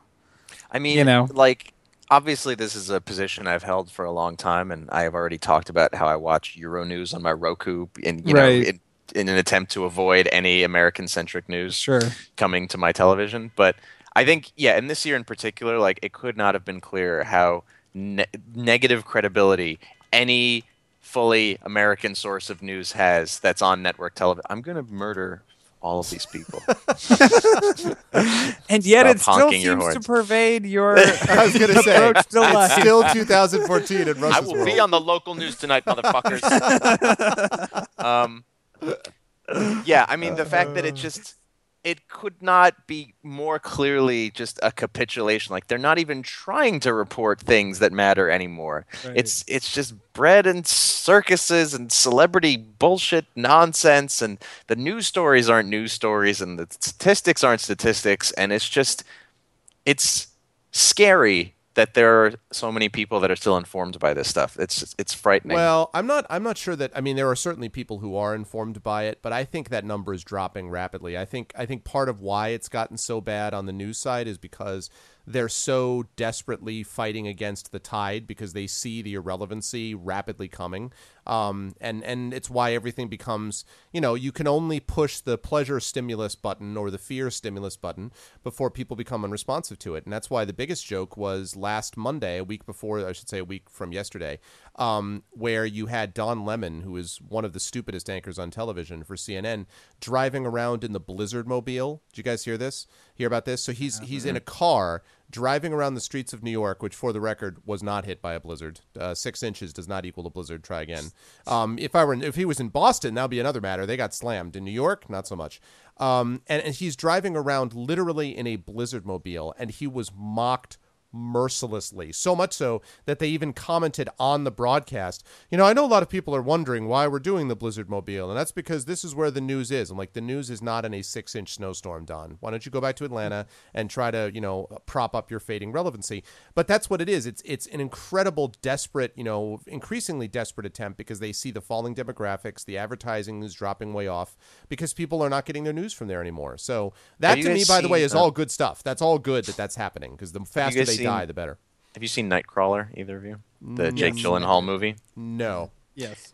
I mean, you know. like obviously this is a position I've held for a long time, and I have already talked about how I watch Euronews on my Roku, in you know, Right. In, in an attempt to avoid any American-centric news Sure. coming to my television. But I think, yeah, and this year in particular, like it could not have been clearer how ne- negative credibility any fully American source of news has that's on network television. I'm gonna murder all of these people. And yet Stop it still seems to pervade your I was gonna say approach to life. it's still 2014 in I will world. be on the local news tonight, motherfuckers. um, yeah, I mean the fact that it uh. just it could not be more clearly just a capitulation. Like they're not even trying to report things that matter anymore. It's it's just bread and circuses and celebrity bullshit nonsense, and the news stories aren't news stories, and the statistics aren't statistics, and it's just it's scary that there are so many people that are still informed by this stuff. It's it's frightening. Well, I'm not. I'm not sure that. I mean, there are certainly people who are informed by it, but I think that number is dropping rapidly. I think. I think part of why it's gotten so bad on the news side is because they're so desperately fighting against the tide because they see the irrelevancy rapidly coming. Um, and and it's why everything becomes. You know, you can only push the pleasure stimulus button or the fear stimulus button before people become unresponsive to it, and that's why the biggest joke was last Monday, a week before, I should say, a week from yesterday, um, where you had Don Lemon, who is one of the stupidest anchors on television for CNN, driving around in the Blizzard mobile. Did you guys hear this? Hear about this? So he's he's in a car driving around the streets of New York, which, for the record, was not hit by a blizzard. Uh, six inches does not equal a blizzard. Try again. Um, if I were, in, if he was in Boston, that'd be another matter. They got slammed. In New York, not so much. Um, and, and he's driving around literally in a blizzard mobile, and he was mocked mercilessly. So much so that they even commented on the broadcast. You know, I know a lot of people are wondering why we're doing the Blizzard Mobile, and that's because this is where the news is. I'm like, the news is not in a six inch snowstorm, Don. Why don't you go back to Atlanta and try to, you know, prop up your fading relevancy? But that's what it is. It's it's an incredible, desperate, you know, increasingly desperate attempt because they see the falling demographics, the advertising is dropping way off because people are not getting their news from there anymore. So that to me, by the way, is uh, all good stuff. That's all good that that's happening because the faster they die, the better. Have you seen Nightcrawler? Either of you? The Mm, Jake yes. Gyllenhaal movie. No. Yes.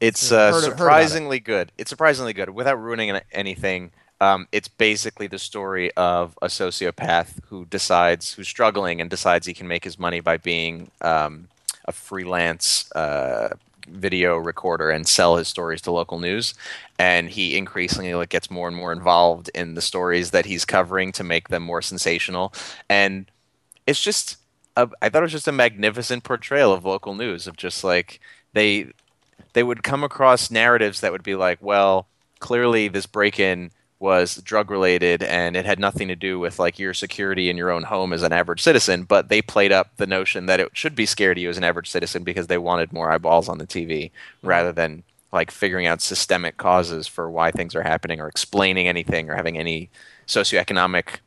It's uh, heard- heard it. surprisingly good. It's surprisingly good. Without ruining anything, um, it's basically the story of a sociopath who decides, who's struggling and decides he can make his money by being um, a freelance uh, video recorder and sell his stories to local news. And he increasingly like, gets more and more involved in the stories that he's covering to make them more sensational. And it's just a, I thought it was just a magnificent portrayal of local news of just like they they would come across narratives that would be like, well, clearly this break-in was drug related and it had nothing to do with like your security in your own home as an average citizen, but they played up the notion that it should be scary to you as an average citizen because they wanted more eyeballs on the TV mm-hmm. rather than like figuring out systemic causes for why things are happening or explaining anything or having any socioeconomic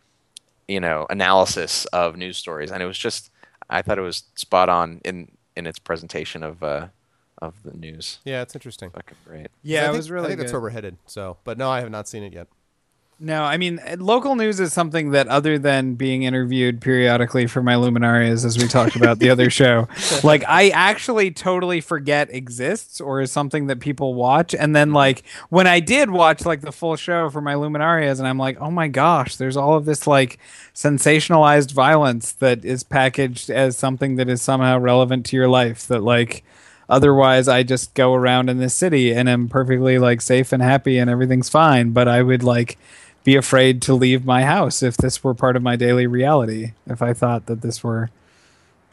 you know analysis of news stories and it was just i thought it was spot on in in its presentation of uh of the news Yeah, it's interesting. fucking great Yeah, I it think- was really I think good. that's where we're headed. So, but no, I have not seen it yet. No, I mean, uh, local news is something that, other than being interviewed periodically for my luminarias, as we talked about the other show, like I actually totally forget exists or is something that people watch. And then, like, when I did watch like the full show for my luminarias, and I'm like, oh my gosh, there's all of this like sensationalized violence that is packaged as something that is somehow relevant to your life. That like otherwise i just go around in this city and am perfectly like safe and happy and everything's fine but i would like be afraid to leave my house if this were part of my daily reality if i thought that this were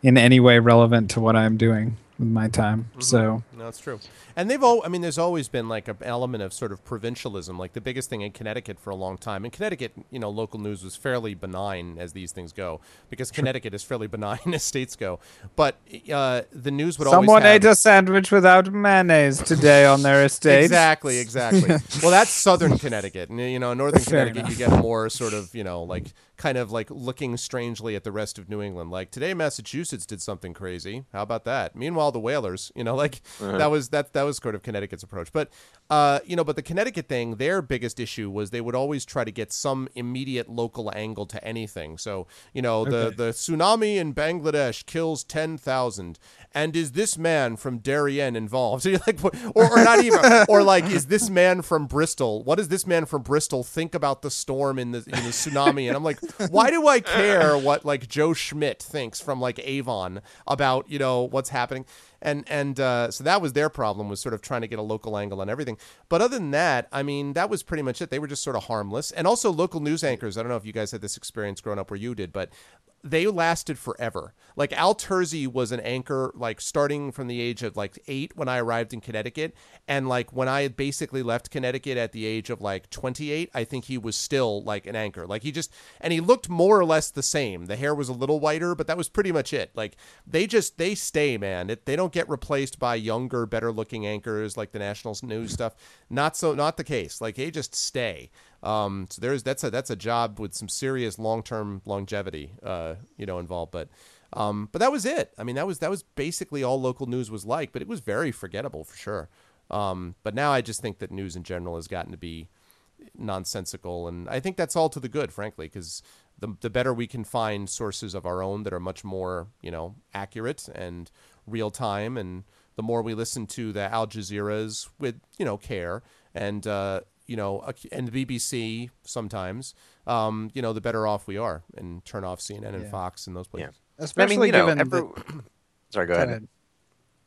in any way relevant to what i'm doing with my time mm-hmm. so No, it's true. And they've all, I mean, there's always been like an element of sort of provincialism. Like the biggest thing in Connecticut for a long time. In Connecticut, you know, local news was fairly benign as these things go because Connecticut is fairly benign as states go. But uh, the news would someone always have, ate a sandwich without mayonnaise today on their estate Exactly, exactly. well, that's southern Connecticut. And, you know, northern Fair Connecticut, you get more sort of, you know, like kind of like looking strangely at the rest of New England. Like today, Massachusetts did something crazy. How about that? Meanwhile, the Whalers, you know, like that was that that was sort of Connecticut's approach. But uh, you know, but the Connecticut thing, their biggest issue was they would always try to get some immediate local angle to anything. So you know, the Okay. the tsunami in Bangladesh kills ten thousand, and is this man from Darien involved? So you're like, or, or not even, or like, is this man from Bristol? What does this man from Bristol think about the storm in the in the tsunami? And I'm like, why do I care what like Joe Schmidt thinks from like Avon about you know what's happening? And and uh, so that was their problem was sort of trying to get a local angle on everything. But other than that, I mean, that was pretty much it. They were just sort of harmless. And also local news anchors. I don't know if you guys had this experience growing up where you did, but they lasted forever. Like Al Terzi was an anchor, like starting from the age of like eight when I arrived in Connecticut, and like when I basically left Connecticut at the age of like twenty eight, I think he was still like an anchor. Like he just and he looked more or less the same. The hair was a little whiter, but that was pretty much it. Like they just they stay, man. It, they don't get replaced by younger, better looking anchors like the national news stuff. Not so, not the case. Like they just stay. Um, so there's that's a that's a job with some serious long term longevity, uh, you know, involved. But um, but that was it. I mean, that was that was basically all local news was like. But it was very forgettable for sure. Um, but now I just think that news in general has gotten to be nonsensical, and I think that's all to the good, frankly, because the the better we can find sources of our own that are much more you know accurate and real time, and the more we listen to the Al Jazeera's with you know care and uh, you know and the BBC sometimes, um, you know, the better off we are, and turn off CNN and Yeah. Fox and those places. I especially mean, you know, given every... that- sorry go Go ahead, ahead.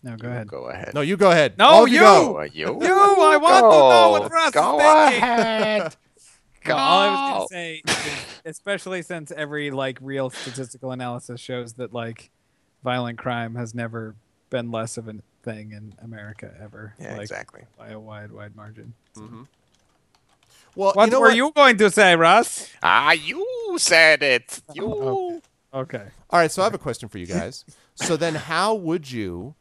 no go ahead go ahead No, you go ahead. No, All you you! go. Uh, you you i want to know what Russ go is thinking. ahead No, all I was gonna say, especially since every like real statistical analysis shows that like violent crime has never been less of a thing in America ever. yeah like, exactly By a wide, wide margin. Well, What you know were what? you going to say, Russ? ah you said it you Okay. All right, so I have a question for you guys. So then, how would you,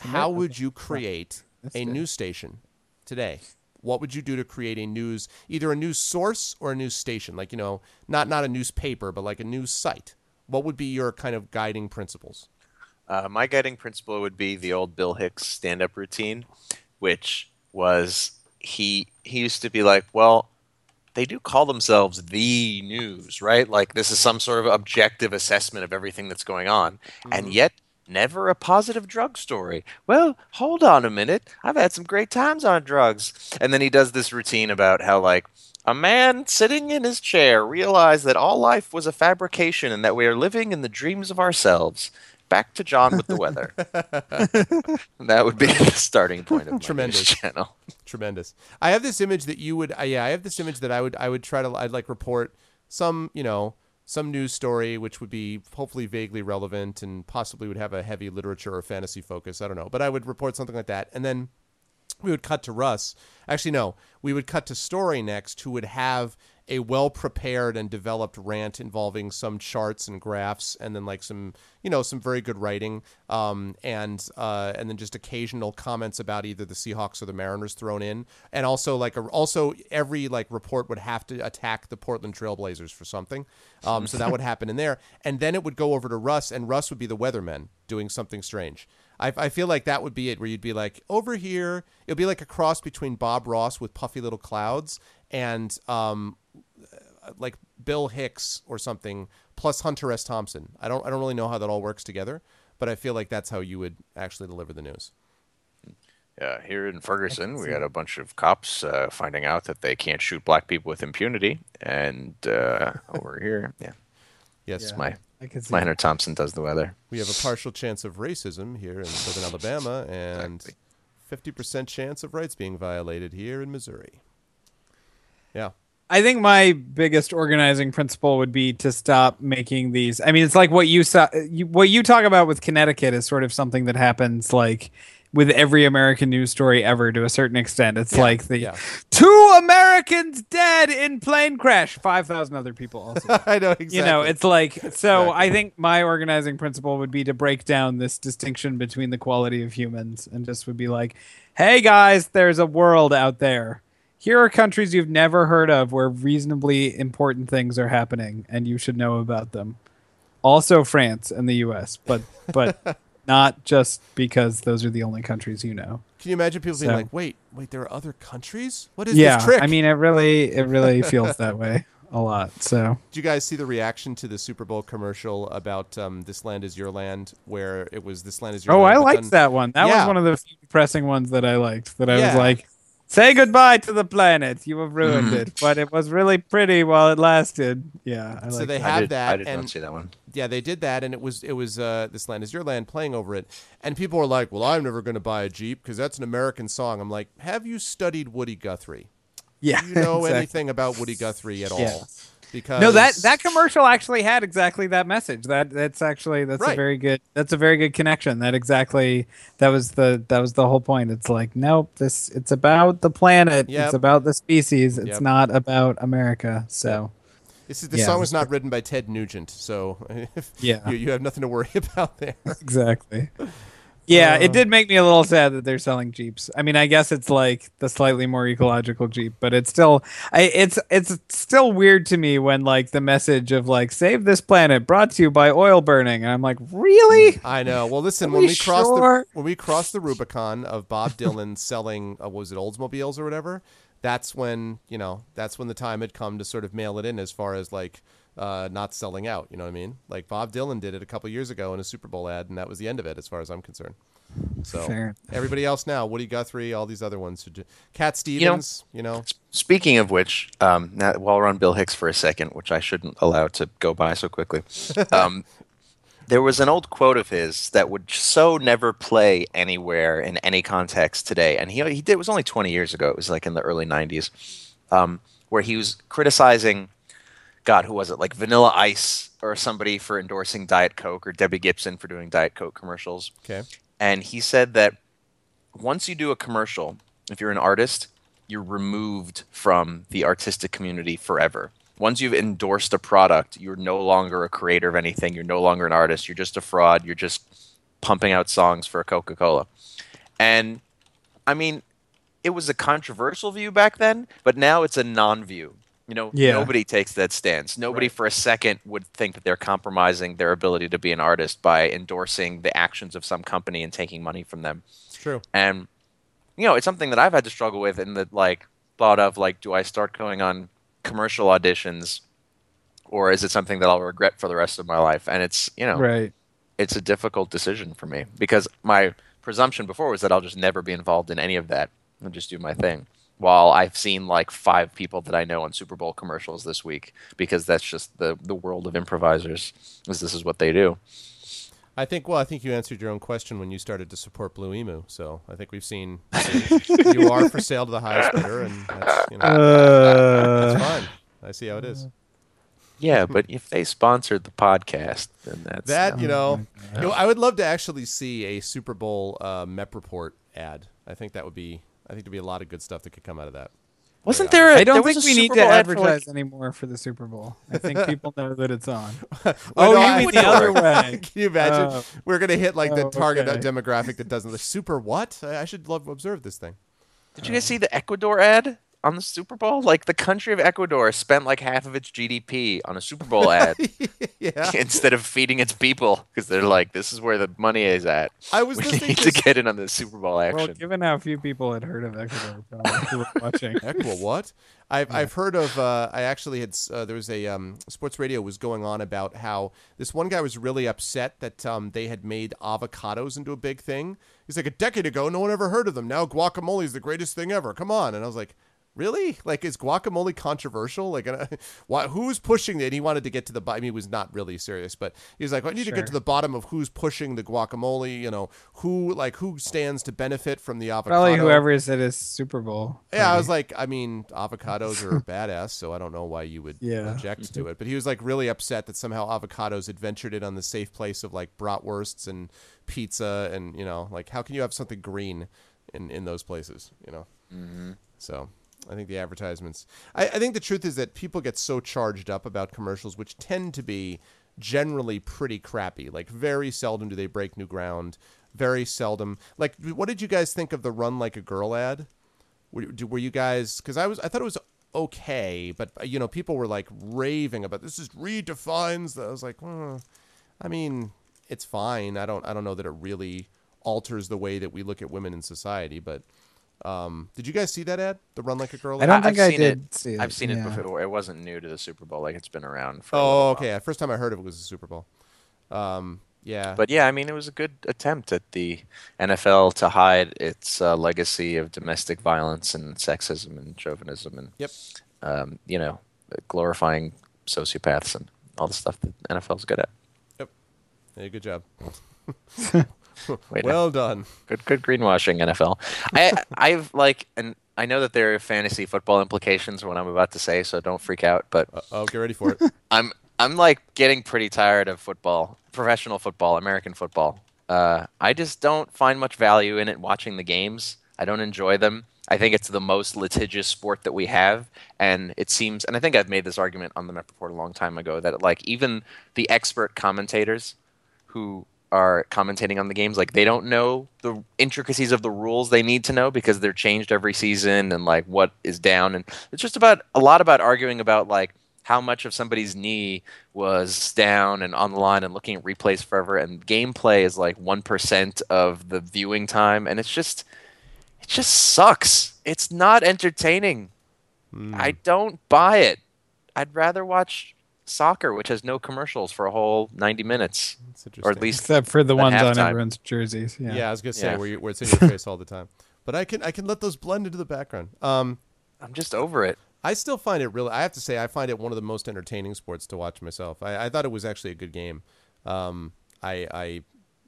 how would you create a news station today? What would you do to create a news, either a news source or a news station? Like you know, not not a newspaper, but like a news site. What would be your kind of guiding principles? Uh, my guiding principle would be the old Bill Hicks stand-up routine, which was he he used to be like, well, they do call themselves the news, right? Like this is some sort of objective assessment of everything that's going on, and mm-hmm. yet never a positive drug story. Well, hold on a minute. I've had some great times on drugs. And then he does this routine about how like a man sitting in his chair realized that all life was a fabrication and that we are living in the dreams of ourselves. Back to John with the weather. that would be the starting point of my Tremendous. channel. Tremendous. I have this image that you would, uh, yeah, I have this image that I would, I would try to, I'd like report some, you know, some news story which would be hopefully vaguely relevant and possibly would have a heavy literature or fantasy focus. I don't know, but I would report something like that, and then we would cut to Russ. Actually, no, we would cut to Story next, who would have a well prepared and developed rant involving some charts and graphs, and then like some, you know, some very good writing, um, and uh, and then just occasional comments about either the Seahawks or the Mariners thrown in, and also like a, also every like report would have to attack the Portland Trailblazers for something, um, so that would happen in there, and then it would go over to Russ, and Russ would be the weatherman doing something strange. I, feel like that would be it, where you'd be like, over here, it'll be like a cross between Bob Ross with puffy little clouds and um, like Bill Hicks or something, plus Hunter S. Thompson. I don't, I don't really know how that all works together, but I feel like that's how you would actually deliver the news. Yeah, here in Ferguson, we had a bunch of cops uh, finding out that they can't shoot black people with impunity, and uh, over here, yeah, Yes, Yeah. my I can see. my Hunter Thompson does the weather. we have a partial chance of racism here in southern Alabama, and Exactly. fifty percent chance of rights being violated here in Missouri. Yeah. I think my biggest organizing principle would be to stop making these. I mean, it's like what you saw, you, what you talk about with Connecticut is sort of something that happens like with every American news story ever to a certain extent. It's like the yeah. two Americans dead in plane crash, five thousand other people also. I know exactly. You know, it's like so. Exactly. I think my organizing principle would be to break down this distinction between the quality of humans, and just would be like, "Hey guys, there's a world out there. Here are countries you've never heard of where reasonably important things are happening, and you should know about them. Also, France and the U.S., but but not just because those are the only countries you know. Can you imagine people being like, "Wait, wait, there are other countries? What is yeah, this trick?" I mean, it really it really feels that way a lot. So Did you guys see the reaction to the Super Bowl commercial about um, "This Land Is Your Land," where it was "This Land Is Your Oh, Land"? I liked then- that one. That Yeah. was one of the few depressing ones that I liked. That I Yeah. was like, "Say goodbye to the planet. You have ruined it." But it was really pretty while it lasted. Yeah, I So liked they it. I have did, that, I did and not see that one. yeah, they did that, and it was it was uh, "This Land Is Your Land" playing over it, and people were like, "Well, I'm never going to buy a Jeep because that's an American song." I'm like, "Have you studied Woody Guthrie? yeah. Do you know exactly. anything about Woody Guthrie at all?" Yeah. Because No, that that commercial actually had exactly that message. That that's actually that's Right. a very good that's a very good connection. That exactly that was the that was the whole point. It's like nope, this it's about the planet. Yep. It's about the species. It's Yep. not about America. So this is the yeah, song was not written by Ted Nugent, so Yeah. you, you have nothing to worry about there. exactly. Yeah, it did make me a little sad that they're selling Jeeps. I mean, I guess it's like the slightly more ecological Jeep, but it's still I it's it's still weird to me when like the message of like save this planet brought to you by oil burning. And I'm like, "Really?" I know. Well, listen, when we we crossed sure? the when we crossed the Rubicon of Bob Dylan selling, uh, what was it Oldsmobiles or whatever? That's when you know that's when the time had come to sort of mail it in as far as like uh, not selling out. You know what I mean? Like Bob Dylan did it a couple years ago in a Super Bowl ad, and that was the end of it as far as I'm concerned. So Fair. everybody else now, Woody Guthrie, all these other ones, who ju- Cat Stevens, you know, Speaking of which, um, now, while we're on Bill Hicks for a second, which I shouldn't allow to go by so quickly, um, there was an old quote of his that would so never play anywhere in any context today, and he he did it was only twenty years ago. It was like in the early '90s, um, where he was criticizing, God, who was it? Like Vanilla Ice or somebody for endorsing Diet Coke, or Debbie Gibson for doing Diet Coke commercials okay, and he said that once you do a commercial, if you're an artist, you're removed from the artistic community forever. once you've endorsed a product, you're no longer a creator of anything. You're no longer an artist. You're just a fraud. You're just pumping out songs for Coca Cola. And I mean, it was a controversial view back then, but now it's a non view. You know, Yeah. nobody takes that stance. Nobody for a second would think that they're compromising their ability to be an artist by endorsing the actions of some company and taking money from them. It's true. And you know, it's something that I've had to struggle with in the like thought of like, do I start going on commercial auditions, or is it something that I'll regret for the rest of my life? And it's you know, Right. it's a difficult decision for me because my presumption before was that I'll just never be involved in any of that and just do my thing. While I've seen like five people that I know on Super Bowl commercials this week because that's just the the world of improvisers is this is what they do. I think. Well, I think you answered your own question when you started to support Blue Emu. So I think we've seen you are for sale to the highest bidder, and that's, you know, Uh, that's fine. I see how it is. Yeah, but if they sponsored the podcast, then that's That you know, you know, I would love to actually see a Super Bowl uh, Mep report ad. I think that would be. I think there'd be a lot of good stuff that could come out of that. wasn't there. A, I don't there think we need Super to Bowl ad for, like- advertise anymore for the Super Bowl. I think people know that it's on. Oh, well, oh, no, you I- mean the other way? Can you imagine? Oh. We're gonna hit like the Oh, target okay. demographic that doesn't. The super what? I I should love observe this thing. Did you guys see the Ecuador ad on the Super Bowl? Like the country of Ecuador spent like half of its GDP on a Super Bowl ad yeah, instead of feeding its people because they're like, this is where the money is at. I was We listening need to to get in on the Super Bowl action. Well, action. given how few people had heard of Ecuador, who watching. Heck, well, what? I've I've heard of. Uh, I actually had. Uh, there was a um, sports radio was going on about how this one guy was really upset that um, they had made avocados into a big thing. He's like, a decade ago, no one ever heard of them. Now guacamole is the greatest thing ever. Come on, and I was like. Really? Like, is guacamole controversial? Like, uh, why, who's pushing it? And he wanted to get to the. bottom. I mean, he was not really serious, but he was like, I need to get to the bottom of who's pushing the guacamole. You know, who like who stands to benefit from the avocado? Probably whoever is at his Super Bowl. Yeah, I was like, I mean, avocados are badass, so I don't know why you would Yeah. object to it. But he was like really upset that somehow avocados had ventured in on the safe place of like bratwursts and pizza, and you know, like how can you have something green in in those places? You know, mm-hmm. so. I think the advertisements. I, I think the truth is that people get so charged up about commercials, which tend to be generally pretty crappy. Like very seldom do they break new ground. Very seldom. Like, what did you guys think of the "Run Like a Girl" ad? Were, were you guys? Because I was, I thought it was okay, but uh, you know, people were like raving about this. Is redefines. The, I was like, hmm, I mean, it's fine. I don't, I don't know that it really alters the way that we look at women in society. But um, did you guys see that ad? The "Run Like a Girl"? I don't ad? think I've I seen did it. see it. I've seen it before. It wasn't new to the Super Bowl. Like it's been around for. a Oh, okay. while. First time I heard of it was the Super Bowl. Um, yeah, But yeah, I mean, it was a good attempt at the NFL to hide its uh, legacy of domestic violence and sexism and chauvinism and Yep. um, you know, glorifying sociopaths and all the stuff that NFL's good at. Yep. Hey, good job. Well done. good good greenwashing NFL. I I've like and I know that there are fantasy football implications for what I'm about to say, so don't freak out. But Uh, oh, get ready for it. I'm I'm like getting pretty tired of football, professional football, American football. Uh, I just don't find much value in it watching the games. I don't enjoy them. I think it's the most litigious sport that we have, and it seems. And I think I've made this argument on the Met Report a long time ago that like even the expert commentators who are commentating on the games like they don't know the intricacies of the rules they need to know because they're changed every season and like what is down. And it's just about a lot about arguing about like how much of somebody's knee was down and on the line and looking at replays forever. And gameplay is like 1% of the viewing time. And it's just it just sucks. It's not entertaining. Hmm. I don't buy it. I'd rather watch soccer which has no commercials for a whole 90 minutes It's or at least Except for the At ones on everyone's jerseys. Yeah. Yeah, I was gonna say Yeah. where, you, where it's in your face all the time. But I can I can let those blend into the background. Um, i'm just over it I still find it really. I have to say, I find it one of the most entertaining sports to watch myself. I, I thought it was actually a good game. Um, I, I,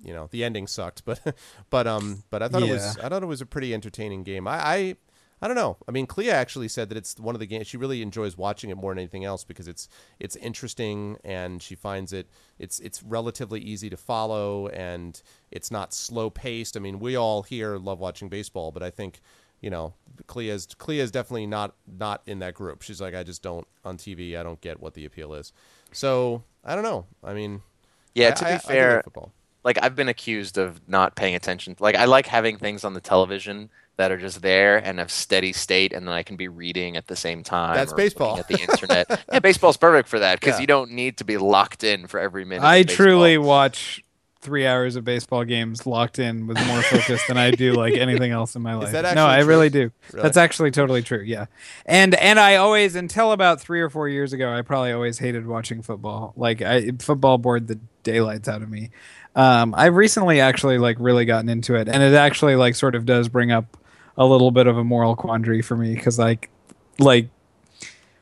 you know, the ending sucked, but, but, um, but I thought it was. I thought it was a pretty entertaining game. I, I, I don't know. I mean, Clea actually said that it's one of the games she really enjoys watching it more than anything else because it's it's interesting and she finds it it's it's relatively easy to follow and it's not slow paced. I mean, we all here love watching baseball, but I think you know, Clea's Clea's definitely not not in that group. She's like, I just don't on TV. I don't get what the appeal is. So I don't know. I mean, Yeah, I- to be I fair, football. like I've been accused of not paying attention. Like I like having things on the television that are just there and of steady state, and then I can be reading at the same time. That's baseball. At the internet, yeah, baseball's perfect for that because Yeah. you don't need to be locked in for every minute. I of truly watch three hours of baseball games locked in with more focus than I do like anything else in my life. that no, actually I really do. Really? That's actually totally true. Yeah, and and I always until about three or four years ago, I probably always hated watching football. Like I football bored the daylights out of me. Um, I've recently actually like really gotten into it, and it actually like sort of does bring up a little bit of a moral quandary for me because like like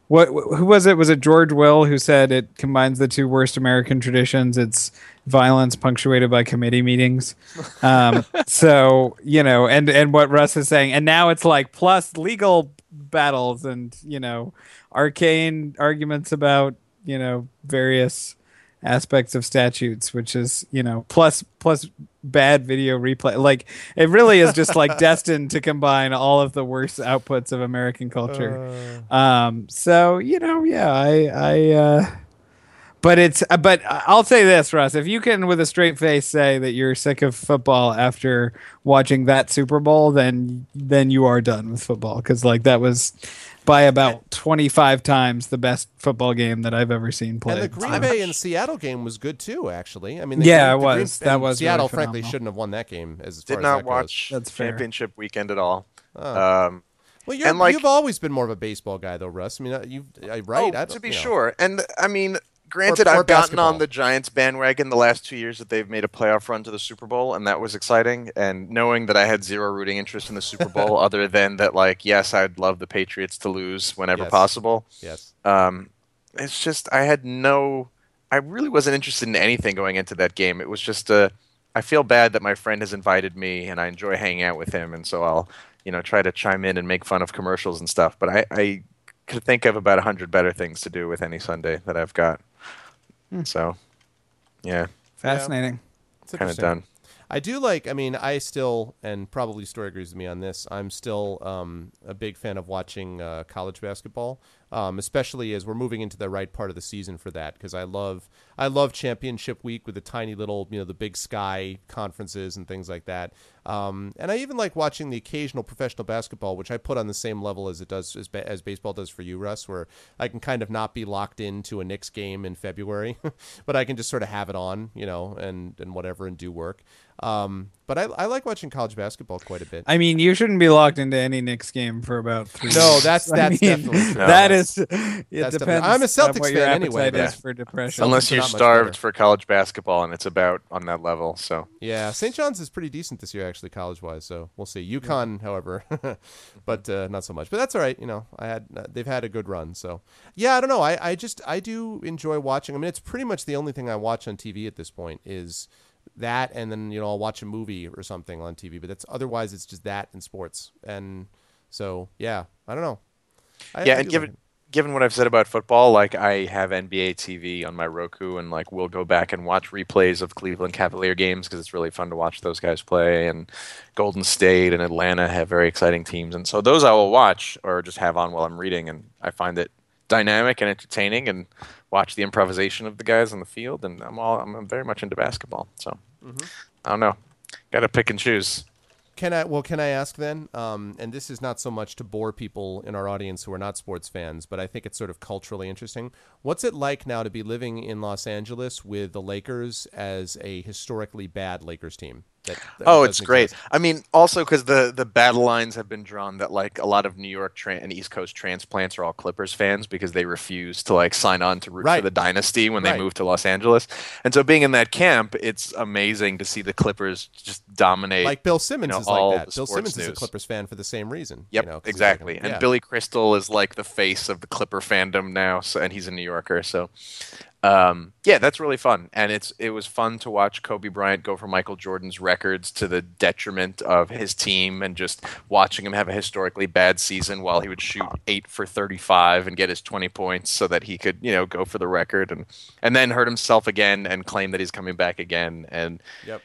what who was it? Was it george will who said it combines the two worst american traditions? It's violence punctuated by committee meetings. Um, so you know and and what russ is saying and now it's like plus legal battles and you know arcane arguments about you know various aspects of statutes which is you know plus plus bad video replay. Like it really is just like destined to combine all of the worst outputs of american culture. Um so you know yeah i i uh but it's uh, but I'll say this, Russ. If you can, with a straight face, say that you're sick of football after watching that Super Bowl, then then you are done with football because like that was by about 25 times the best football game that I've ever seen played. And the Green So- Bay and Seattle game was good too. Actually, I mean, the Yeah, game- it the Green- was. That and was really Seattle. frankly, shouldn't have won that game. As Did far as not that goes. watch That's fair. championship weekend at all. Oh. Um, Well, you're, And, like- you've always been more of a baseball guy, though, Russ. I mean, uh, you uh, right? Oh, I to be you know. sure. And I mean, granted, Or- or I've gotten on the Giants bandwagon the last two years that they've made a playoff run to the Super Bowl, and that was exciting. And knowing that I had zero rooting interest in the Super Bowl, other than that, like, yes, I'd love the Patriots to lose whenever Yes. possible. Yes. Um, it's just I had no, I really wasn't interested in anything going into that game. It was just a, I feel bad that my friend has invited me, and I enjoy hanging out with him, and so I'll, you know, try to chime in and make fun of commercials and stuff. But I, I could think of about a hundred better things to do with any Sunday that I've got. So, yeah, Fascinating. It's kind of done. I do like. I mean, I still, and probably Story agrees with me on this. I'm still um, a big fan of watching uh, college basketball, um, especially as we're moving into the right part of the season for that. Because I love, I love championship week with the tiny little, you know, the Big Sky conferences and things like that. Um, and I even like watching the occasional professional basketball, which I put on the same level as it does as, ba- as baseball does for you, Russ, where I can kind of not be locked into a Knicks game in February, but I can just sort of have it on, you know, and and whatever and do work. Um, but I, I like watching college basketball quite a bit. I mean, you shouldn't be locked into any Knicks game for about three. No, years. that's- I that's mean, definitely true. That No. is. It That's depends. definitely- I'm a on Celtics fan anyway, but- is for depression. Unless are you're starved for college basketball and it's about on that level. So, Yeah, St. John's is pretty decent this year, actually, college wise. So we'll see. UConn, however, but uh, not so much. But that's all right. You know, I had uh, they've had a good run. So yeah, I don't know. I, I just I do enjoy watching. I mean, it's pretty much the only thing I watch on TV at this point is that, and then you know I'll watch a movie or something on TV. But that's otherwise it's just that and sports. And so yeah, I don't know. I, yeah, I and given like it. Given what I've said about football, like I have NBA TV on my Roku, and like we'll go back and watch replays of Cleveland Cavalier games because it's really fun to watch those guys play. And Golden State and Atlanta have very exciting teams, and so those I will watch or just have on while I'm reading, and I find it dynamic and entertaining, and watch the improvisation of the guys on the field. And I'm all I'm very much into basketball, so mm-hmm. I don't know, got to pick and choose. Can I? Well, can I ask then? Um, and this is not so much to bore people in our audience who are not sports fans, but I think it's sort of culturally interesting. What's it like now to be living in Los Angeles with the Lakers as a historically bad Lakers team? That, that Oh, it's great. exist? I mean, also because the the battle lines have been drawn that like a lot of New York tra- and East Coast transplants are all Clippers fans because they refuse to like sign on to root Right. for the dynasty when Right. they move to Los Angeles. And so, being in that camp, it's amazing to see the Clippers just dominate. Like Bill Simmons know, is all like that. Bill Simmons is a. Clippers fan for the same reason. Yep, you know, he's like exactly. and Billy Crystal is like the face of the Clipper fandom now, so, and he's a New Yorker. So, um, yeah, that's really fun. And it's it was fun to watch Kobe Bryant go for Michael Jordan's records to the detriment of his team, and just watching him have a historically bad season while he would shoot eight for thirty-five and get his twenty points so that he could you know go for the record, and and then hurt himself again and claim that he's coming back again, and Yep.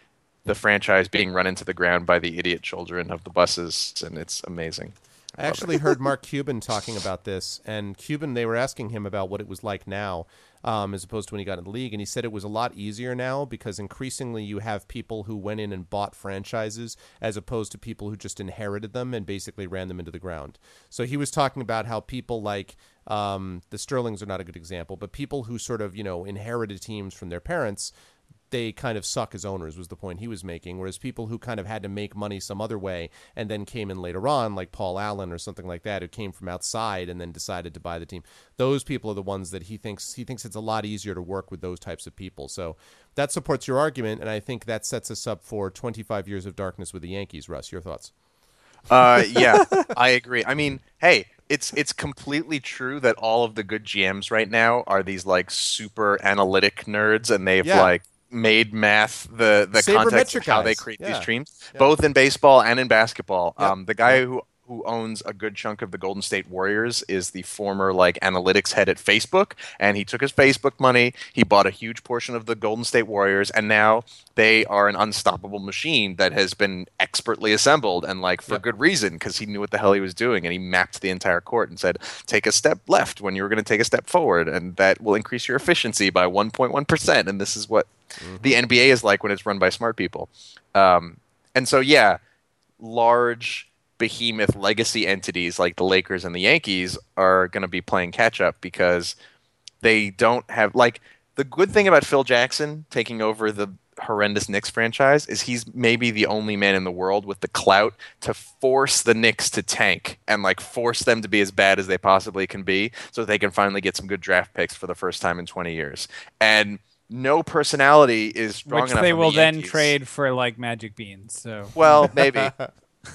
The franchise being run into the ground by the idiot children of the Busses, and it's amazing. I actually heard Mark Cuban talking about this, and Cuban, they were asking him about what it was like now, um, as opposed to when he got in the league, and he said it was a lot easier now because increasingly you have people who went in and bought franchises as opposed to people who just inherited them and basically ran them into the ground. So he was talking about how people like um, the Sterlings are not a good example, but people who sort of you know inherited teams from their parents they kind of suck as owners was the point he was making whereas people who kind of had to make money some other way and then came in later on like Paul Allen or something like that who came from outside and then decided to buy the team those people are the ones that he thinks he thinks it's a lot easier to work with those types of people so that supports your argument and I think that sets us up for 25 years of darkness with the Yankees Russ your thoughts Uh, yeah, I agree. I mean, hey, it's it's completely true that all of the good GMs right now are these like super analytic nerds, and they've Yeah. like made math the the context of how they create Yeah. these teams, Yeah. both in baseball and in basketball. Um, the guy who who owns a good chunk of the Golden State Warriors is the former like analytics head at Facebook, and he took his Facebook money, he bought a huge portion of the Golden State Warriors, and now they are an unstoppable machine that has been expertly assembled and like for Yep. good reason because he knew what the hell he was doing and he mapped the entire court and said take a step left when you were going to take a step forward and that will increase your efficiency by 1.1% and this is what the NBA is like when it's run by smart people um, and so yeah large behemoth legacy entities like the Lakers and the Yankees are going to be playing catch up because they don't have like the good thing about Phil Jackson taking over the horrendous Knicks franchise is he's maybe the only man in the world with the clout to force the Knicks to tank and like force them to be as bad as they possibly can be so they can finally get some good draft picks for the first time in 20 years. And no personality is strong which enough. they will the then trade for like magic beans. So Well, maybe.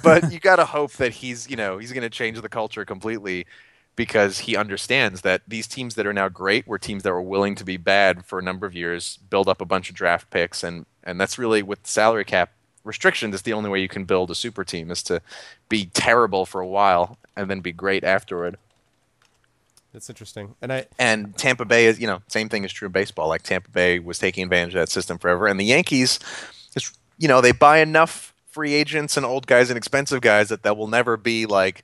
but you got to hope that he's, you know, he's going to change the culture completely because he understands that these teams that are now great were teams that were willing to be bad for a number of years, build up a bunch of draft picks and and that's really with salary cap restrictions it's the only way you can build a super team is to be terrible for a while and then be great afterward. that's interesting and I And Tampa Bay is, you know, same thing is true in baseball. Like Tampa Bay was taking advantage of that system forever, and the Yankees, is, you know, they buy enough free agents and old guys and expensive guys that that will never be like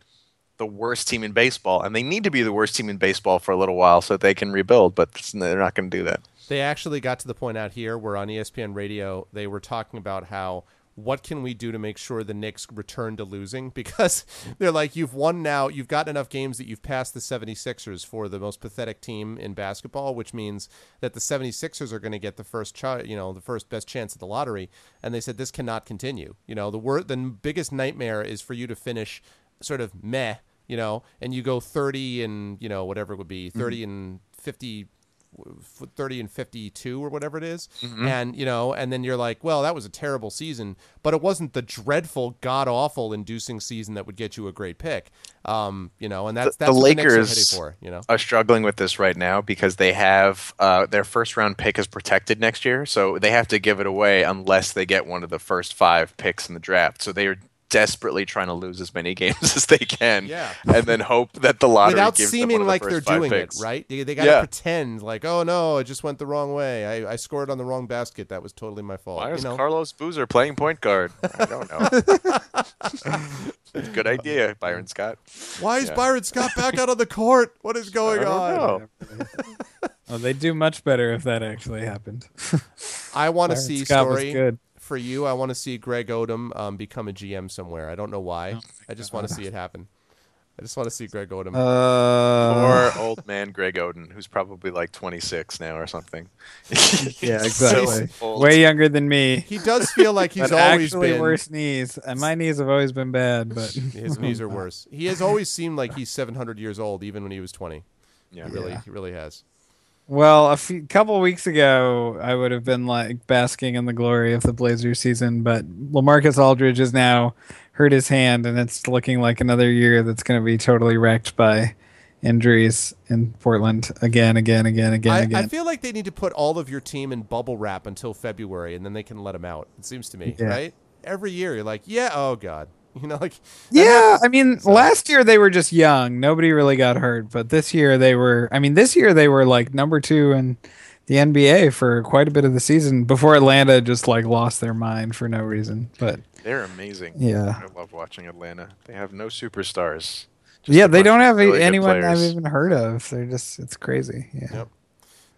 the worst team in baseball, and they need to be the worst team in baseball for a little while so that they can rebuild. But they're not going to do that. They actually got to the point out here where on ESPN radio they were talking about how what can we do to make sure the Knicks return to losing? Because they're like you've won now you've gotten enough games that you've passed the 76ers for the most pathetic team in basketball which means that the 76ers are going to get the first ch- you know the first best chance at the lottery. And they said this cannot continue. You know the word the biggest nightmare is for you to finish sort of meh you know and you go 30 and you know whatever it would be 30 mm-hmm. and 50 f- 30 and 52 or whatever it is. and you know and then you're like well that was a terrible season but it wasn't the dreadful god awful inducing season that would get you a great pick um you know and that's The- that's the what the Knicks are Lakers- for you know Are struggling with this right now because they have uh, their first round pick is protected next year, so they have to give it away unless they get one of the first five picks in the draft. So they are desperately trying to lose as many games as they can, Yeah. and then hope that the lottery without gives them seeming one of the like first they're five doing picks. it right they, they got to Yeah. pretend like oh no it just went the wrong way I, I scored on the wrong basket that was totally my fault Why you is know Carlos Boozer playing point guard? I don't know. Good idea, Byron Scott. why is Yeah. Byron Scott back out on the court what is I going don't on know. oh, they do much better if that actually happened. I want to see Scott was story good. For you. I want to see Greg Oden um, become a GM somewhere. I don't know why. Oh I just want to see it happen. I just want to see Greg Oden. Uh, Or old man Greg Oden, who's probably like 26 now or something. yeah, He's so exactly. Way younger than me. he does feel like he's but always actually been. worse knees, and my knees have always been bad. But His knees are worse. He has always seemed like he's 700 years old, even when he was 20. Yeah. He really, Yeah. he really has. Well, a few, couple weeks ago, I would have been like basking in the glory of the Blazers season, but LaMarcus Aldridge has now hurt his hand, and it's looking like another year that's going to be totally wrecked by injuries in Portland again, again, again, again, I, again. I feel like they need to put all of your team in bubble wrap until February, and then they can let them out. It seems to me, Yeah. right? Every year, you're like, yeah, oh god, you know, like yeah, I mean, last year they were just young; nobody really got hurt. But this year they were. I mean, this year they were like number two in the NBA for quite a bit of the season before Atlanta just like lost their mind for no reason. But They're amazing. Yeah. I love watching Atlanta. They have no superstars. Just yeah, they don't have really anyone I've even heard of. They're just it's crazy. Yeah. Yep.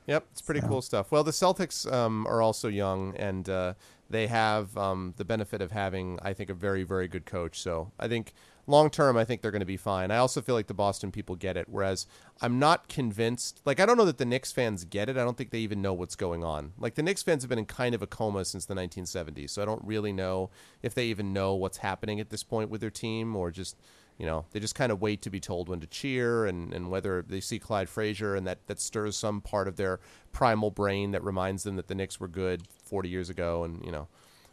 Yep, it's pretty cool stuff. Well, the Celtics um, are also young, and uh, they have um, the benefit of having, I think, a very, very good coach. So I think long term, I think they're going to be fine. I also feel like the Boston people get it, whereas I'm not convinced. Like, I don't know that the Knicks fans get it. I don't think they even know what's going on. Like, the Knicks fans have been in kind of a coma since the 1970s, so I don't really know if they even know what's happening at this point with their team or just you know they just kind of wait to be told when to cheer and, and whether they see Clyde Frazier and that, that stirs some part of their primal brain that reminds them that the Knicks were good 40 years ago and you know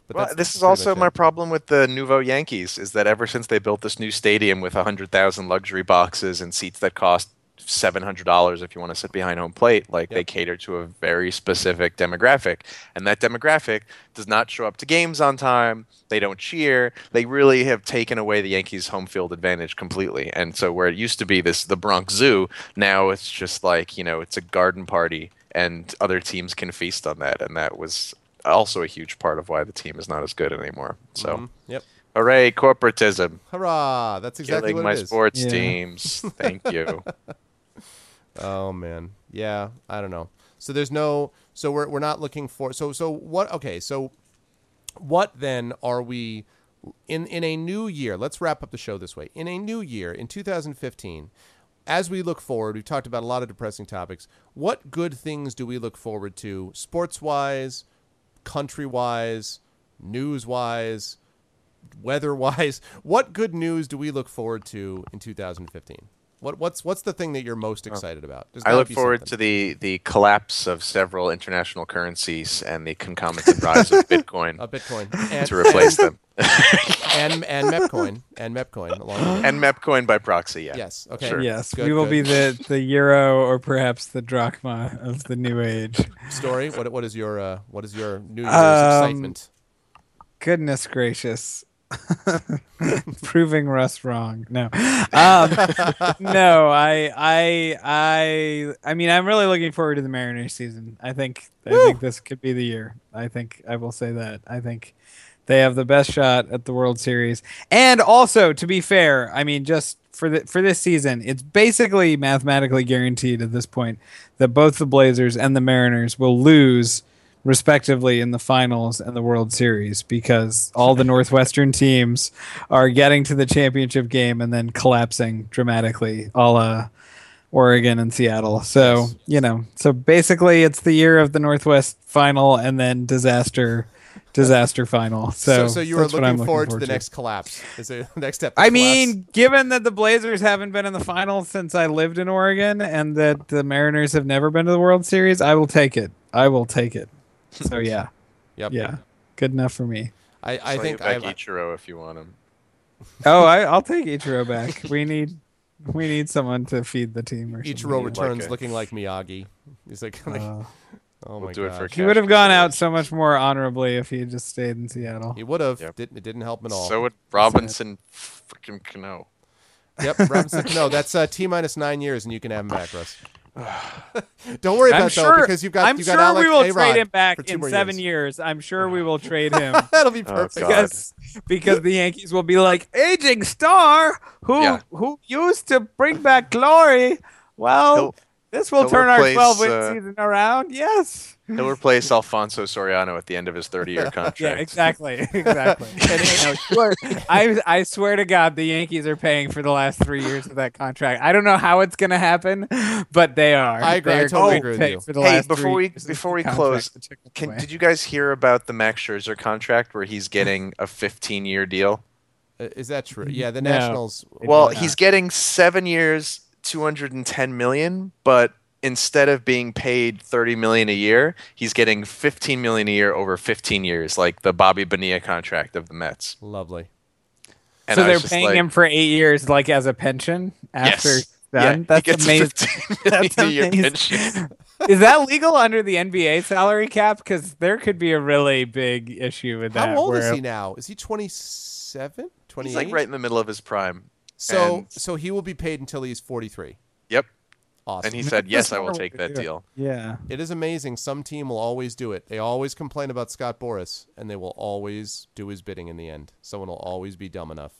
but Well, this is also my it. problem with the Nouveau Yankees is that ever since they built this new stadium with 100,000 luxury boxes and seats that cost $700 if you want to sit behind home plate, like they cater to a very specific demographic. And that demographic does not show up to games on time. They don't cheer. They really have taken away the Yankees' home field advantage completely. And so where it used to be this the Bronx Zoo, now it's just like, you know, it's a garden party and other teams can feast on that and that was also a huge part of why the team is not as good anymore. So, Mhm. yep hooray, corporatism. hurrah that's exactly what it is. Killing my sports Yeah. teams. Thank you. Oh man, yeah, I don't know. So there's no, so we're we're not looking for. So so what? Okay, so what then are we in in a new year? Let's wrap up the show this way. In a new year, in 2015, as we look forward, we've talked about a lot of depressing topics. What good things do we look forward to, sports wise, country wise, news wise, weather wise? What good news do we look forward to in 2015? What what's what's the thing that you're most excited about? I look forward something. to the, the collapse of several international currencies and the concomitant rise of Bitcoin uh, Bitcoin and, to replace them. and and Mepcoin and Mepcoin along with. And Mepcoin by proxy, yeah. Yes. Okay. Sure. Yes, Good, we will good. be the the euro or perhaps the drachma of the new age. story. What what is your uh, what is your New Year's Um, excitement? Goodness gracious. Proving Russ wrong. No. Um, no, I I I I mean I'm really looking forward to the Mariners season. I think I think this could be the year. I think I will say that. I think they have the best shot at the World Series. And also, to be fair, I mean just for the for this season, it's basically mathematically guaranteed at this point that both the Blazers and the Mariners will lose respectively in the finals and the World Series because all the Northwestern teams are getting to the championship game and then collapsing dramatically, a la Oregon and Seattle. So, you know, so basically it's the year of the Northwest final and then disaster disaster final. So, So, so you are that's looking forward to the next collapse. Is it the next step? the I collapse? mean, given that the Blazers haven't been in the finals since I lived in Oregon and that the Mariners have never been to the World Series, I will take it. I will take it. So yeah, yep. yeah, good enough for me. I, I Sell think you back I, Ichiro if you want him. Oh, I, I'll take Ichiro back. We need we need someone to feed the team or Ichiro something. returns a- looking like Miyagi. He's like, like, Uh, oh we'll my do it for god. he would have gone out so much more honorably if he had just stayed in Seattle. He would have. Yep. Didn't it didn't help him at all. So would Robinson freaking Cano. Yep, Robinson. no, that's uh, t minus nine years, and you can have him back, Russ. Don't worry about I'm it, though, sure. because you've got I'm you got sure Alex we will A-Rod trade him back in seven years. years. I'm sure we will trade him. That'll be Oh, perfect. God. because because the Yankees will be like aging star who Yeah. who used to bring back glory. Well, He'll- this will he'll turn our replace, 12 win uh, season around. Yes. He'll replace Alfonso Soriano at the end of his 30 year contract. Yeah, exactly, exactly. and you know, swear, I I swear to God, the Yankees are paying for the last three years of that contract. I don't know how it's gonna happen, but they are. I agree. I They're totally agree with you. For the Hey, last before three we- before we close, Can, did you guys hear about the Max Scherzer contract where he's getting a 15 year deal? Is that true? Yeah, the No. Nationals. Well, he's getting seven years, 210 million, but instead of being paid 30 million a year, he's getting 15 million a year over 15 years, like the Bobby Bonilla contract of the Mets. Lovely. And so I they're paying like, him for eight years, like as a pension after Yes. done. Yeah, he That's gets amazing. 15 million That's a year amazing. pension. Is that legal under the NBA salary cap? Because there could be a really big issue with that. How old is he now? Is he 27? 28? He's like right in the middle of his prime. So and- so he will be paid until he's 43. Yep. awesome. And he said, "Yes, I will take that to do it. deal." Yeah. It is amazing. Some team will always do it. They always complain about Scott Boras, and they will always do his bidding in the end. Someone will always be dumb enough.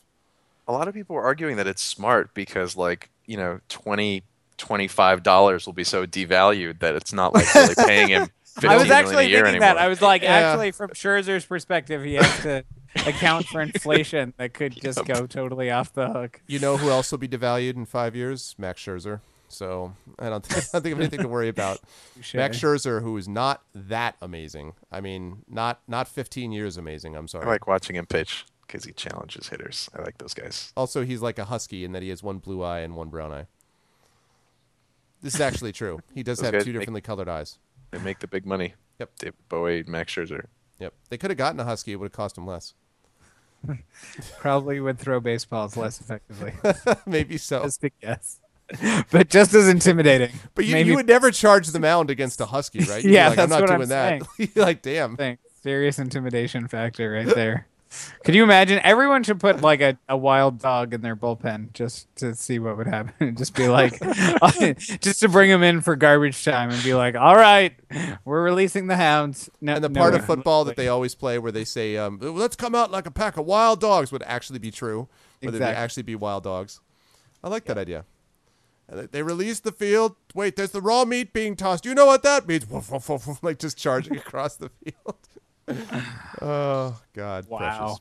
A lot of people are arguing that it's smart because, like, you know, 20 25 dollars will be so devalued that it's not like really paying him. 15 I was actually a year thinking anymore. that. I was like, Yeah. actually, from Scherzer's perspective, he has to account for inflation that could just go totally off the hook. You know who else will be devalued in five years? Max Scherzer. So I don't, think, I don't think of anything to worry about. Max Scherzer, who is not that amazing. I mean, not not 15 years amazing. I'm sorry. I like watching him pitch because he challenges hitters. I like those guys. Also, he's like a husky in that he has one blue eye and one brown eye. This is actually true. He does Those have guys two make- differently colored eyes. They make the big money. Yep. David Bowie, Max Scherzer. Yep. They could have gotten a husky. It would have cost them less. Probably would throw baseballs less effectively. Maybe so. just a guess. But just as intimidating. But you, Maybe you would never charge the mound against a husky, right? You'd Yeah, like, I'm not what I'm doing that. You're like, damn. thing. Serious intimidation factor right there. Could you imagine? Everyone should put like a, a wild dog in their bullpen just to see what would happen. And just be like, just to bring them in for garbage time and be like, all right, we're releasing the hounds. No, And the no, part of football that they always play where they say, um, let's come out like a pack of wild dogs would actually be true. Whether they Exactly. actually be wild dogs. I like that idea. They- They release the field. Wait, there's the raw meat being tossed. You know what that means? Like just charging across the field. oh, God. Wow. Precious.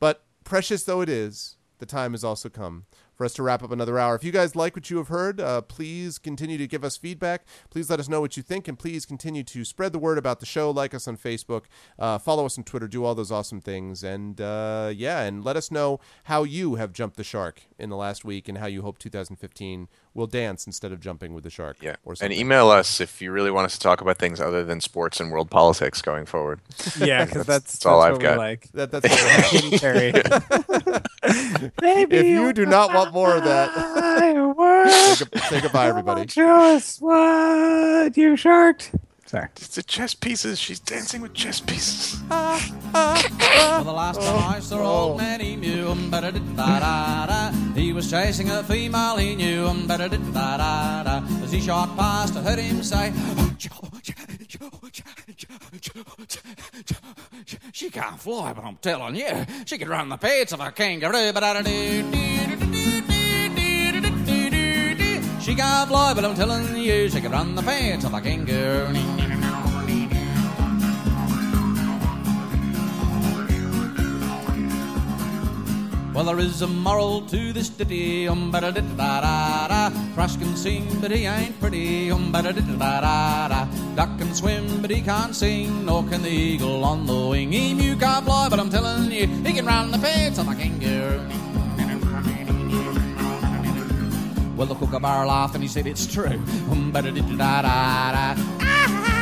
But precious though it is, the time has also come for us to wrap up another hour. If you guys like what you have heard, uh, please continue to give us feedback. Please let us know what you think, and please continue to spread the word about the show. Like us on Facebook, uh, follow us on Twitter, do all those awesome things, and uh, yeah, and let us know how you have jumped the shark in the last week, and how you hope 2015 will dance instead of jumping with the shark. Yeah. or And email us if you really want us to talk about things other than sports and world politics going forward. Yeah, because that's, that's all that's I've what got. We like. that, that's what we're having. Katy Perry. Baby, if you do not want more of that, say, say goodbye, everybody. Just what you sharked. Sorry. It's the chess pieces. She's dancing with chess pieces. Ah, ah. For the last time I saw old man, he knew um, da da da da. He was chasing a female, he knew da da da da da. As he shot past, I heard him say, She can't fly, but I'm telling you, she could run the pace of a kangaroo. She can't fly, but I'm telling you, she could run the pace of a kangaroo. Well, there is a moral to this ditty, um ba da da da da. Thrush can sing, but he ain't pretty, um ba da da da da. Duck can swim, but he can't sing, nor can the eagle on the wing. Emu can't fly, but I'm telling you, he can run the pace of a kangaroo. Well, the kookaburra laughed and he said it's true. Um, ba da da da da da.